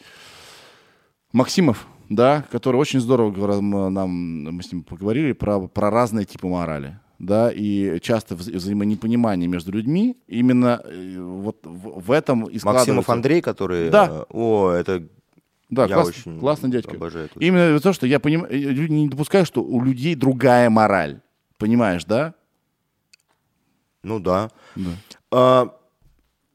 Максимов, да, который очень здорово нам, мы с ним поговорили про, про разные типы морали, да, и часто вза- взаимонепонимание между людьми именно э, вот в, в этом и Максимов. Андрей, который... Да. э, О, это Да, я класс- очень классный дядька. обожаю эту Именно то, что я понимаю, люди не допускают, что у людей другая мораль. Понимаешь, да? Ну да. Да. А,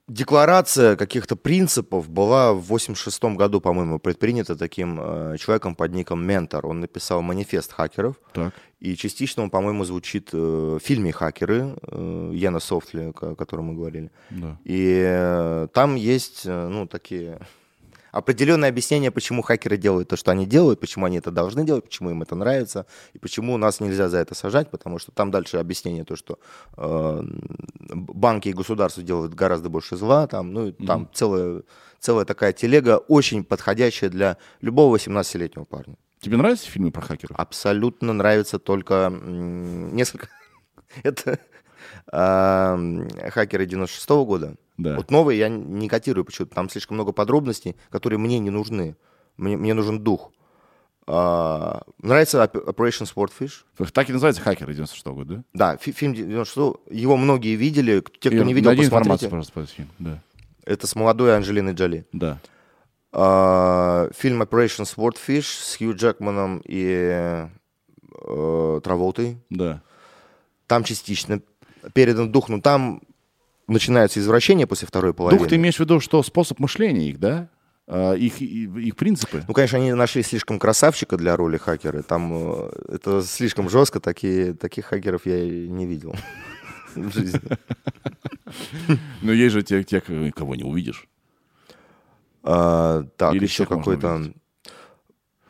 декларация каких-то принципов была в 86 году, по-моему, предпринята таким э, человеком под ником Ментор. Он написал манифест хакеров. Так. И частично он, по-моему, звучит э, в фильме «Хакеры» э, Яна Софтли, о котором мы говорили. Да. И э, там есть, э, ну, такие определенные объяснения, почему хакеры делают то, что они делают, почему они это должны делать, почему им это нравится, и почему нас нельзя за это сажать, потому что там дальше объяснение то, что э, банки и государство делают гораздо больше зла, там, ну, и там целая, целая такая телега, очень подходящая для любого 18-летнего парня. Тебе нравятся фильмы про хакеров? Абсолютно нравится только несколько... Это а, хакеры 96 года. Да. Вот новые я не котирую почему-то. Там слишком много подробностей, которые мне не нужны. Мне, мне нужен дух. А, нравится Op- Operation Swordfish? Так и называется «Хакеры» 96 года, да? Да, фи- фильм 96 его многие видели. Те, кто Ир, не видел, посмотрите. информацию, пожалуйста, по фильму. Да. Это с молодой Анджелиной Джоли. Да. А, фильм Operation Swordfish с Хью Джекманом и э, Траволтой. Да. Там частично передан дух, но там начинается извращение после второй половины. Дух, ты имеешь в виду, что способ мышления их, да? А, их, их принципы? Ну, конечно, они нашли слишком красавчика для роли хакера. Там э, это слишком жестко. Такие, таких хакеров я не видел в жизни. Но есть же те, те, кого не увидишь. А, Так, еще какой-то...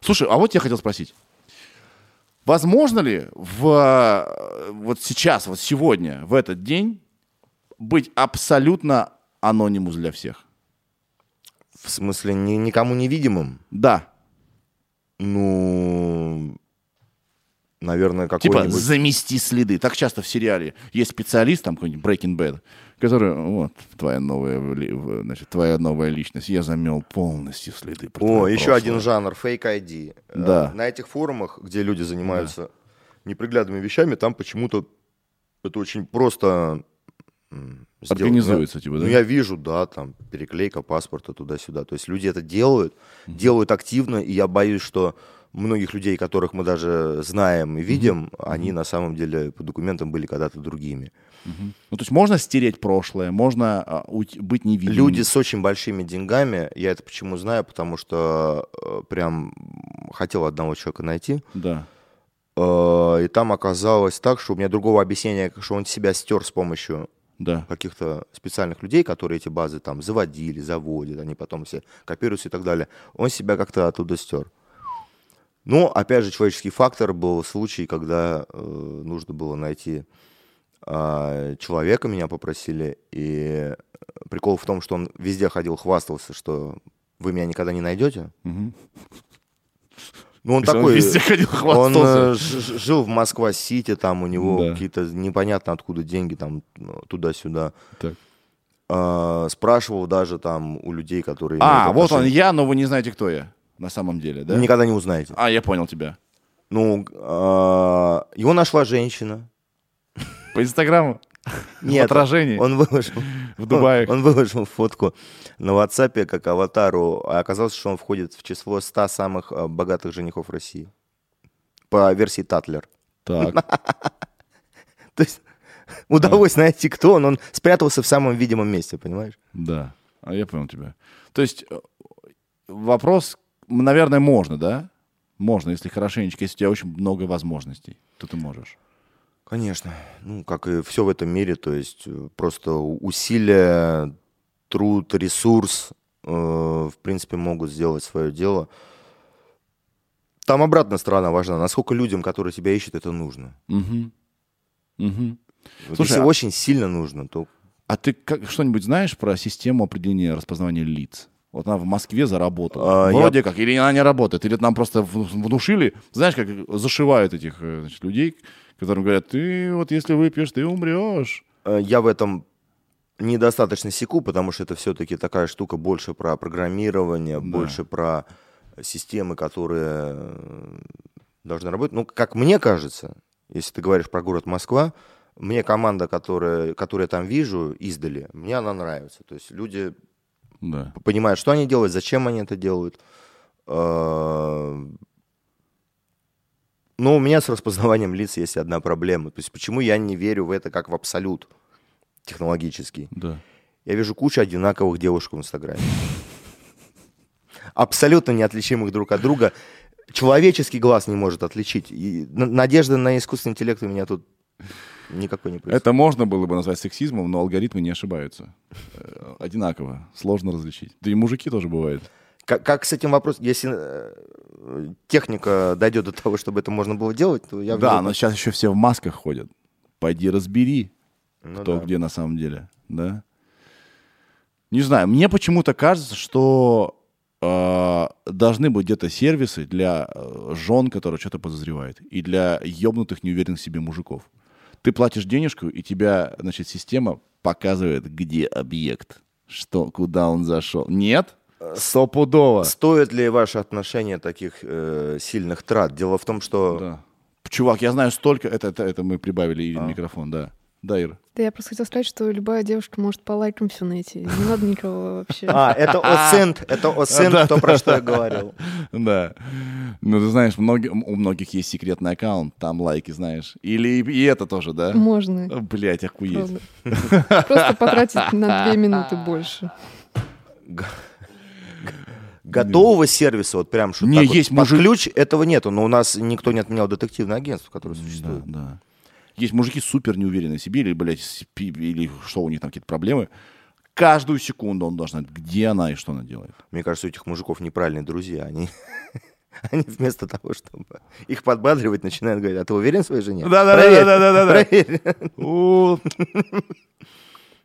Слушай, а вот я хотел спросить. Возможно ли в, э, вот сейчас, вот сегодня, в этот день, быть абсолютно анонимус для всех? В смысле, ни- никому невидимым? Да. Ну, наверное, Типа какой-нибудь... замести следы. Так часто в сериале есть специалист, там какой-нибудь Breaking Bad, который, вот, твоя новая, значит, твоя новая личность, я замел полностью следы. О, еще прошлое». один жанр, фейк ID. Э, Да. На этих форумах, где люди занимаются неприглядными вещами, там почему-то это очень просто сделать. Организуется, типа, да? Ну, я вижу, да, там, переклейка паспорта туда-сюда. То есть люди это делают, делают активно, и я боюсь, что многих людей, которых мы даже знаем и видим, они на самом деле по документам были когда-то другими. Ну, то есть можно стереть прошлое, можно а, уйти- быть невидимым. Люди с очень большими деньгами, я это почему знаю, потому что э, прям хотел одного человека найти, Да. Э, И там оказалось так, что у меня другого объяснения, что он себя стер с помощью Да. каких-то специальных людей, которые эти базы там заводили, заводят, они потом все копируются и так далее. Он себя как-то оттуда стер. Но, опять же, человеческий фактор был случай, когда э, нужно было найти а, человека, меня попросили, и прикол в том, что он везде ходил, хвастался, что вы меня никогда не найдете. Мгм. Ну, он есть он такой... везде ходил, Он хвастался. э, ж- жил в Москва-Сити, там у него Да. какие-то непонятно откуда деньги там ну, туда-сюда. Так. Э, спрашивал даже там у людей, которые... А, вот он я, но вы не знаете, кто я на самом деле, да? Никогда не узнаете. А, я понял тебя. Ну, э, его нашла женщина. По Инстаграму? Нет, в отражении? Он выложил, В Дубае? Он, выложил фотку на WhatsApp как аватару, а оказалось, что он входит в число 100 самых э, богатых женихов России. По версии Татлер. Так. То есть удалось найти, кто он. Он спрятался в самом видимом месте, понимаешь? Да, а я понял тебя. То есть э, вопрос, наверное, можно, да? Можно, если хорошенечко, если у тебя очень много возможностей, то ты можешь. Конечно. Ну, как и все в этом мире, то есть э, просто усилия, труд, ресурс, э, в принципе, могут сделать свое дело. Там обратная сторона важна. Насколько людям, которые тебя ищут, это нужно. Угу. Угу. Вот Слушай, если а- очень сильно нужно, то А ты как, что-нибудь знаешь про систему определения распознавания лиц? Вот она в Москве заработала. А, Вроде как. Или она не работает. Или нам просто внушили. Знаешь, как зашивают этих э, значит, людей, которым говорят, ты вот если выпьешь, ты умрешь. э, я в этом недостаточно секу, потому что это все-таки такая штука больше про программирование, Да. больше про системы, которые э, должны работать. Ну, как мне кажется, если ты говоришь про город Москва, мне команда, которая, которую я там вижу издали, мне она нравится. То есть люди Да. понимают, что они делают, зачем они это делают. Э, Но у меня с распознаванием лиц есть одна проблема. То есть почему я не верю в это как в абсолют технологический? Да. Я вижу кучу одинаковых девушек в Инстаграме. Абсолютно неотличимых друг от друга. Человеческий глаз не может отличить. И надежда на искусственный интеллект у меня тут никакой не происходит. Это можно было бы назвать сексизмом, но алгоритмы не ошибаются. Э, Одинаково. Сложно различить. Да и мужики тоже бывают. Как, как с этим вопросом? Если э, техника дойдет до того, чтобы это можно было делать, то я... Да, но сейчас еще все в масках ходят. Пойди разбери, Ну кто да. где на самом деле. Да? Не знаю, мне почему-то кажется, что э, должны быть где-то сервисы для э, жен, которые что-то подозревают, и для ебнутых, неуверенных в себе мужиков. Ты платишь денежку, и тебя, значит, система показывает, где объект, что, куда он зашел. Нет? Стопудово. Стоит ли ваше отношение таких э, сильных трат? Дело в том, что... Да. Чувак, я знаю столько... Это, это, это мы прибавили А. микрофон, да. Да, Ира. Да я просто хотела сказать, что любая девушка может по лайкам все найти. Не надо никого вообще. А, это Осент, это Осент, Да, то, да, про что да. я говорил. Да. Ну, ты знаешь, у многих есть секретный аккаунт, там лайки, знаешь. Или и, это тоже, да? Можно. Блять, охуеть. Просто потратить на две минуты больше. Готового сервиса, вот прям что Не, вот есть под мужик- ключ, этого нету, но у нас никто не отменял детективное агентство, которое Да, существует. да. Есть мужики супер неуверенные в себе, или, блядь, или что у них там какие-то проблемы. Каждую секунду он должен знать, где она и что она делает. Мне кажется, у этих мужиков неправильные друзья. Они, они вместо того, чтобы их подбадривать, начинают говорить, а ты уверен в своей жене? Да-да-да-да-да-да. проверь». У,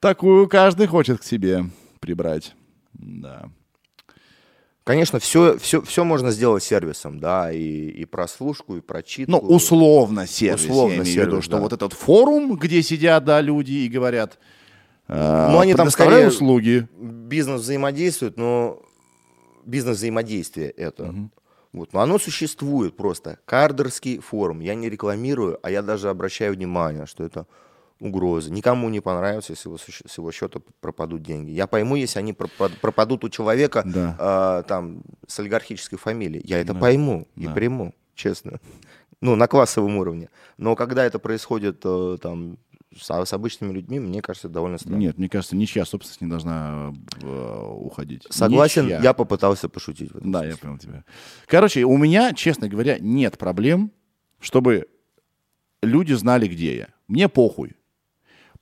Такую каждый хочет к себе прибрать. Да. Конечно, все, все, все можно сделать сервисом, да, и, и прослушку, и прочитку. Ну, условно сервис, Условно я имею в сервис, виду, что да. вот этот форум, где сидят, да, люди и говорят, э, Ну, они там скорее- услуги. Бизнес взаимодействует, но бизнес взаимодействие это. Вот, но оно существует просто. Кардерский форум. Я не рекламирую, а я даже обращаю внимание, что это угроза. Никому не понравится, если его, с его счета пропадут деньги. Я пойму, если они пропад- пропадут у человека Да. а, там, с олигархической фамилией. Я это Да. пойму и Да. приму, честно. Ну, на классовом уровне. Но когда это происходит э, там, с, с обычными людьми, мне кажется, это довольно странно. Нет, мне кажется, ничья собственность не должна э, уходить. Согласен, Ничья. я попытался пошутить. в этом Да, я смысле. понял тебя. Короче, у меня, честно говоря, нет проблем, чтобы люди знали, где я. Мне похуй.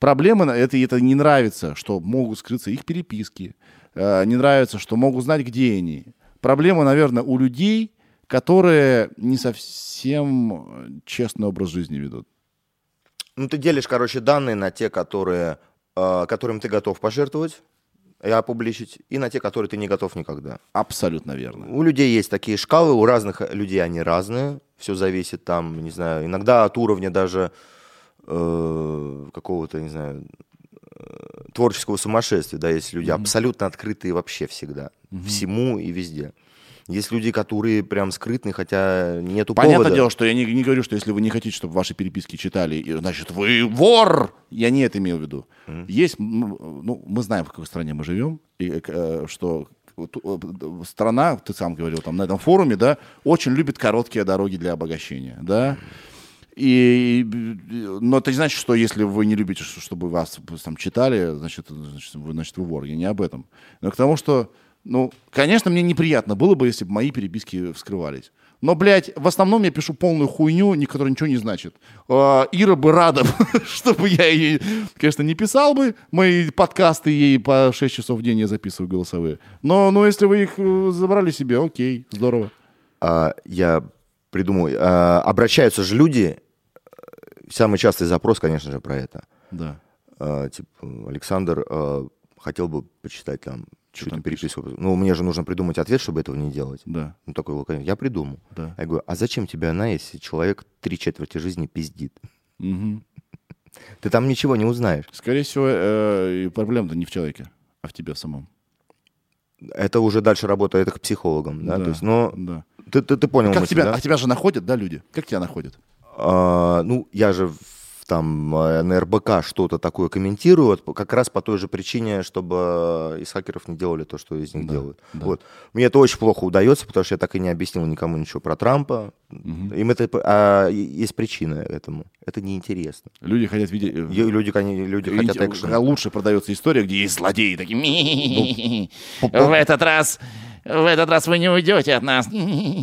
Проблема, это, это не нравится, что могут скрыться их переписки. Э, не нравится, что могут знать, где они. Проблема, наверное, у людей, которые не совсем э, честный образ жизни ведут. Ну, ты делишь, короче, данные на те, которые, э, которым ты готов пожертвовать и опубличить, и на те, которые ты не готов никогда. Абсолютно верно. У людей есть такие шкалы, у разных людей они разные. Все зависит там, не знаю, иногда от уровня даже э, какого-то, не знаю, э, творческого сумасшествия, да, есть люди абсолютно открытые вообще всегда, всему и везде. Есть люди, которые прям скрытные, хотя нету Понятное повода. дело, что я не, не говорю, что если вы не хотите, чтобы ваши переписки читали, значит, вы вор! Я не это имел в виду. Есть, м, ну, мы знаем, в какой стране мы живем, и э, что э, страна, ты сам говорил там на этом форуме, да, очень любит короткие дороги для обогащения, да. И, но это не значит, что если вы не любите, чтобы вас там читали, значит, значит, вы, значит, вы вор. Я не об этом. Но к тому, что, ну, конечно, мне неприятно было бы, если бы мои переписки вскрывались. Но, блядь, в основном я пишу полную хуйню, которая ничего не значит. А, Ира бы рада, чтобы я ей, конечно, не писал бы мои подкасты ей по 6 часов в день я записываю голосовые. Но, но если вы их э, забрали себе, окей, здорово. А, я придумал. а, обращаются же люди. э, Самый частый запрос, конечно же, про это. Да. А, типа, Александр а, хотел бы почитать там Чё чью-то там переписку. Ну, мне же нужно придумать ответ, чтобы этого не делать. Да. Ну, такой лаконичный. Я придумал. Да. Я говорю, а зачем тебе она, если человек три четверти жизни пиздит? Мгм. Ты там ничего не узнаешь. Скорее всего, э, проблема-то не в человеке, а в тебе самом. Это уже дальше работа, это к психологам, да? Да, То есть, но да. Ты, ты, ты понял Как мысль, тебя, да? а тебя же находят, да, люди? Как тебя находят? А, ну, я же там э, на РБК что-то такое комментирую, вот по- как раз по той же причине, чтобы из хакеров не делали то, что из них Да, делают. да. Вот. Мне это очень плохо удается, потому что я так и не объяснил никому ничего про Трампа. Им это, а, есть причина этому. Это неинтересно. Люди хотят видеть... э, Люди, они- люди Инте- хотят экшена. Лучше продается история, где есть злодеи такие. «Ми-ми-ми-ми-ми. В этот раз, в этот раз вы не уйдете от нас.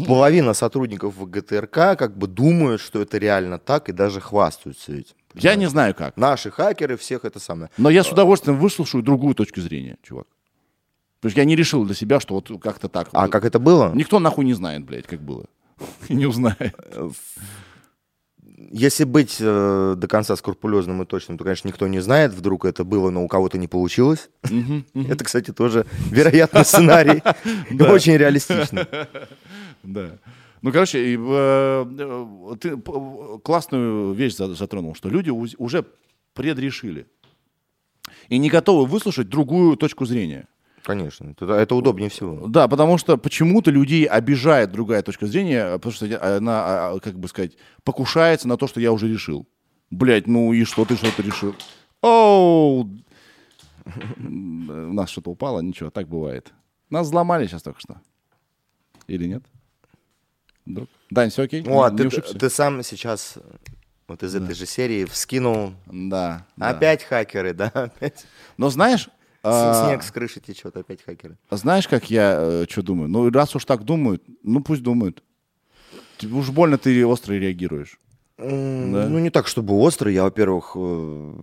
Половина сотрудников ГТРК как бы думают, что это реально так, и даже хвастаются этим. Я не знаю как. Наши хакеры всех это самое. Но я с удовольствием выслушаю другую точку зрения, чувак. Потому что я не решил для себя, что вот как-то так. А как это было? Никто нахуй не знает, блядь, как было. И не узнает. Если быть э, до конца скрупулезным и точным, то, конечно, никто не знает, вдруг это было, но у кого-то не получилось. Это, кстати, тоже вероятный сценарий. Очень реалистично. Да. Ну, короче, э, э, ты классную вещь за- затронул, что люди уже предрешили и не готовы выслушать другую точку зрения. Конечно, это, это удобнее всего. Да, потому что почему-то людей обижает другая точка зрения, потому что я- она, а, как бы сказать, покушается на то, что я уже решил. Блять, ну и что ты что-то решил? Оу! У нас что-то упало, ничего, так бывает. Нас взломали сейчас только что. Или нет? Друг? Дань, все окей? Ну, а ты, ты сам сейчас э, вот из этой же серии вскинул. Да. да. Опять хакеры, да? Опять. Но знаешь, а, Снег с крыши течет, опять хакеры. знаешь, как я что думаю? Ну, раз уж так думают, ну пусть думают. Тебе Уж больно ты остро реагируешь. Ну, не так, чтобы острый. Я, во-первых, э,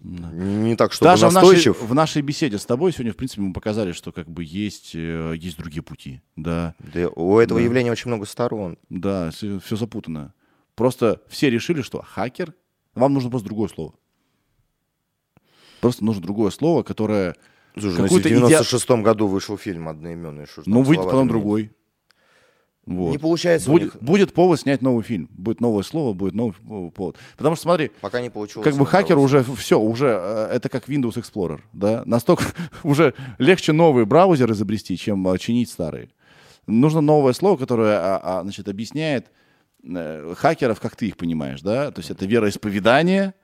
не так, чтобы Даже в нашей, настойчив. в нашей беседе с тобой сегодня, в принципе, мы показали, что как бы есть, э, есть другие пути. Да, Да, у этого Да. явления очень много сторон. да, все, запутано. Просто все решили, что хакер, вам нужно просто другое слово. Просто нужно другое слово, которое... Слушай, ну, в Какой-то идеал- 96 году вышел фильм одноименный, что Ну, выйдет потом другой. Вот. Не получается Будет, них. будет повод снять новый фильм. Будет новое слово, будет новый повод. Потому что, смотри, Пока не получилось. как бы хакер уже все, уже э, это как Windows Explorer, да, настолько уже легче новый браузер изобрести, чем э, чинить старые. Нужно новое слово, которое, а, а, значит, объясняет э, хакеров, как ты их понимаешь, да, то есть это вероисповедание,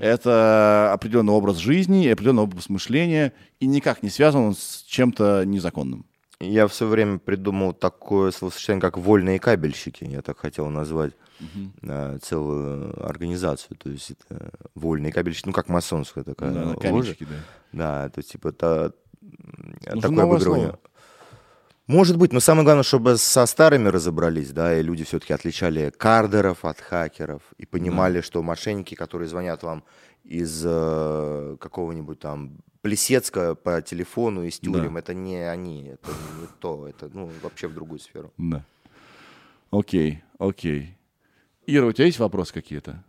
это определенный образ жизни, определенный образ мышления, и никак не связан он с чем-то незаконным. Я все время придумал такое словосочетание, как вольные кабельщики. Я так хотел назвать э, целую организацию. То есть это вольные кабельщики, ну как масонская такая Да, на ложа. каменчики, да. Да, то есть типа м, Нужно такое обыгрывание. слово. Может быть, но самое главное, чтобы со старыми разобрались, да, и люди все-таки отличали кардеров от хакеров и понимали, что мошенники, которые звонят вам из э, какого-нибудь там Плесецка по телефону из тюрем, Да. это не они, это не то, это ну, вообще в другую сферу. Да. Окей, окей. Ира, у тебя есть вопросы какие-то?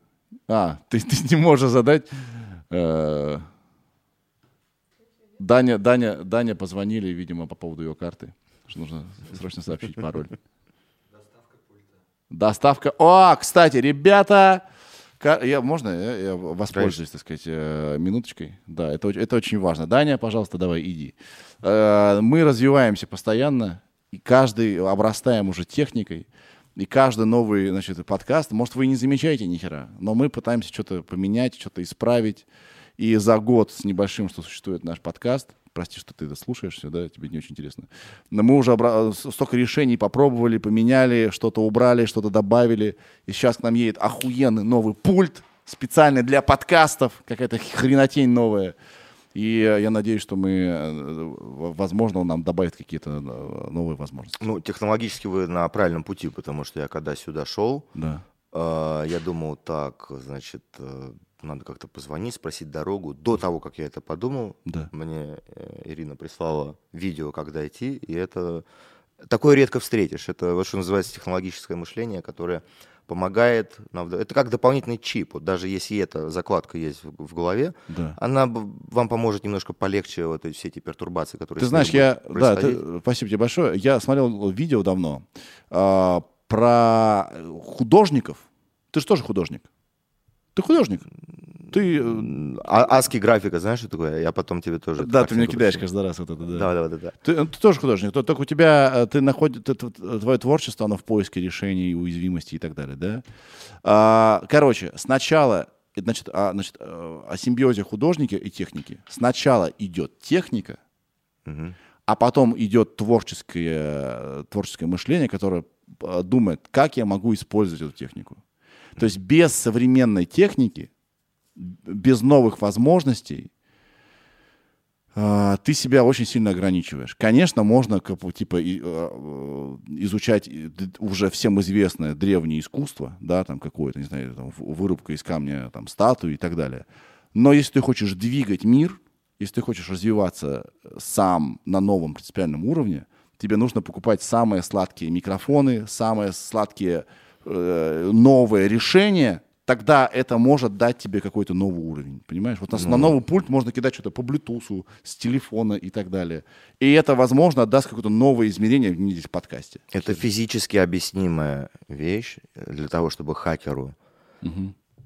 А, ты, ты не можешь задать. Э, Даня, Даня, Даня позвонили, видимо, по поводу ее карты. Что нужно срочно сообщить пароль. Доставка пульта. Доставка. О, кстати, ребята, Я, можно я, я воспользуюсь, так сказать, э, минуточкой? Да, это, это очень важно. Даня, пожалуйста, давай, иди. Э, Мы развиваемся постоянно, и каждый обрастаем уже техникой, и каждый новый, значит, подкаст, может, вы не замечаете ни хера, но мы пытаемся что-то поменять, что-то исправить. И за год с небольшим, что существует наш подкаст, прости, что ты это слушаешь все, да, тебе не очень интересно, но мы уже обра- с- столько решений попробовали, поменяли, что-то убрали, что-то добавили, и сейчас к нам едет охуенный новый пульт, специальный для подкастов, какая-то хренотень новая. И э, я надеюсь, что мы, э, возможно, он нам добавит какие-то э, новые возможности. Ну, технологически вы на правильном пути, потому что я когда сюда шел, Да. э, я думал, так, значит, э, надо как-то позвонить, спросить дорогу. До того, как я это подумал, Да. мне э, Ирина прислала видео, как дойти, и это такое редко встретишь. Это вот что называется технологическое мышление, которое помогает нам. Это как дополнительный чип. Вот даже если эта закладка есть в, в голове, Да. она вам поможет немножко полегче вот эти, все эти пертурбации, которые Ты знаешь, я, да, ты- спасибо тебе большое. Я смотрел видео давно а, про художников. Ты же тоже художник. Ты художник. Ты, э, А, аски графика, знаешь, что такое? Я потом тебе тоже... да, ты мне кидаешь каждый раз вот это, да. Да, да, да, да. Ты, ты тоже художник, то- только у тебя, э, ты находишь, твое творчество, оно в поиске решений, уязвимости и так далее, да? А, короче, сначала, э, значит, а, значит, э, о симбиозе художника и техники. Сначала идет техника, Мгм. а потом идет творческое, творческое мышление, которое э, думает, как я могу использовать эту технику. То есть без современной техники, без новых возможностей, э, ты себя очень сильно ограничиваешь. Конечно, можно типа и, э, изучать уже всем известное древнее искусство, да, там какое-то, не знаю, там, вырубка из камня, там статуи и так далее. Но если ты хочешь двигать мир, если ты хочешь развиваться сам на новом принципиальном уровне, тебе нужно покупать самые сладкие микрофоны, самые сладкие э, новые решения, тогда это может дать тебе какой-то новый уровень, понимаешь? Вот на, на новый пульт можно кидать что-то по Bluetooth, с телефона и так далее. И это, возможно, даст какое-то новое измерение в здесь в подкасте. Это физически объяснимая вещь для того, чтобы хакеру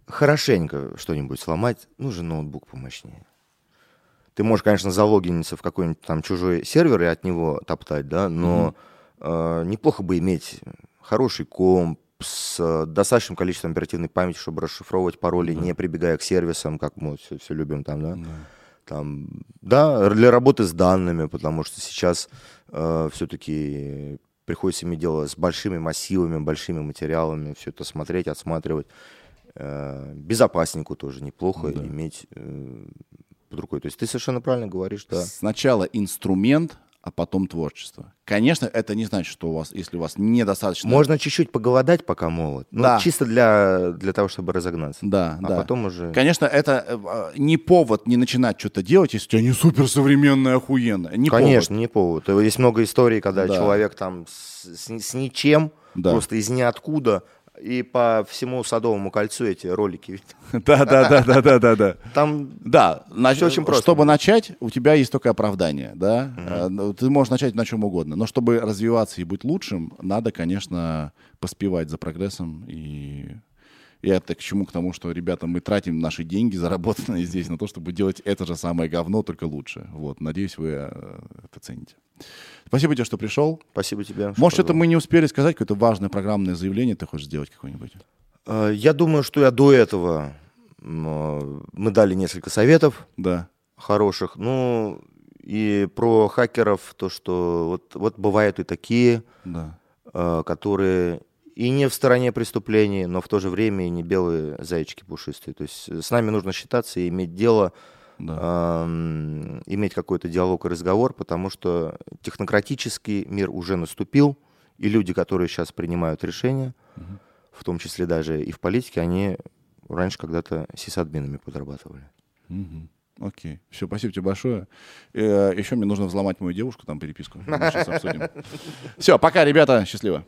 хорошенько что-нибудь сломать, нужен ноутбук помощнее. Ты можешь, конечно, залогиниться в какой-нибудь там чужой сервер и от него топтать, да, но э, неплохо бы иметь хороший комп с э, достаточным количеством оперативной памяти, чтобы расшифровывать пароли, не прибегая к сервисам, как мы все, любим там, да. Там, да, для работы с данными, потому что сейчас все-таки приходится иметь дело с большими массивами, большими материалами, все это смотреть, отсматривать. Э, безопаснику тоже неплохо Да. иметь э, под рукой. То есть ты совершенно правильно говоришь, да. Сначала инструмент, а потом творчество. Конечно, это не значит, что у вас, если у вас недостаточно... Можно чуть-чуть поголодать, пока молод. Ну, Да. чисто для, для того, чтобы разогнаться. Да, а да. потом уже... Конечно, это э, не повод не начинать что-то делать, если у тебя не суперсовременное, охуенное. Не Конечно, повод. не повод. Есть много историй, когда Да. человек там с, с- с ничем, Да. просто из ниоткуда, и по всему Садовому кольцу эти ролики. Да, да, да, да, да, да, да. Там Да, Всё очень просто. чтобы начать, у тебя есть только оправдание, да. Э, ну, Ты можешь начать на чем угодно, но чтобы развиваться и быть лучшим, надо, конечно, поспевать за прогрессом и и это к чему? К тому, что, ребята, мы тратим наши деньги, заработанные здесь, на то, чтобы делать это же самое говно, только лучше. Вот, надеюсь, вы э, это цените. Спасибо тебе, что пришел. спасибо тебе. Может, что-то мы не успели сказать, какое-то важное программное заявление ты хочешь сделать какое-нибудь? Э, Я думаю, что я до этого э, мы дали несколько советов Да. хороших. Ну, и про хакеров, то, что вот, вот бывают и такие, Да. э, которые и не в стороне преступлений, но в то же время и не белые зайчики пушистые. То есть с нами нужно считаться и иметь дело, Да. эм, иметь какой-то диалог и разговор, потому что технократический мир уже наступил, и люди, которые сейчас принимают решения, в том числе даже и в политике, они раньше когда-то сисадминами подрабатывали. Мгм. Окей. Все, спасибо тебе большое. Э, Еще мне нужно взломать мою девушку, там переписку. Сейчас обсудим. Все, пока, ребята. Счастливо.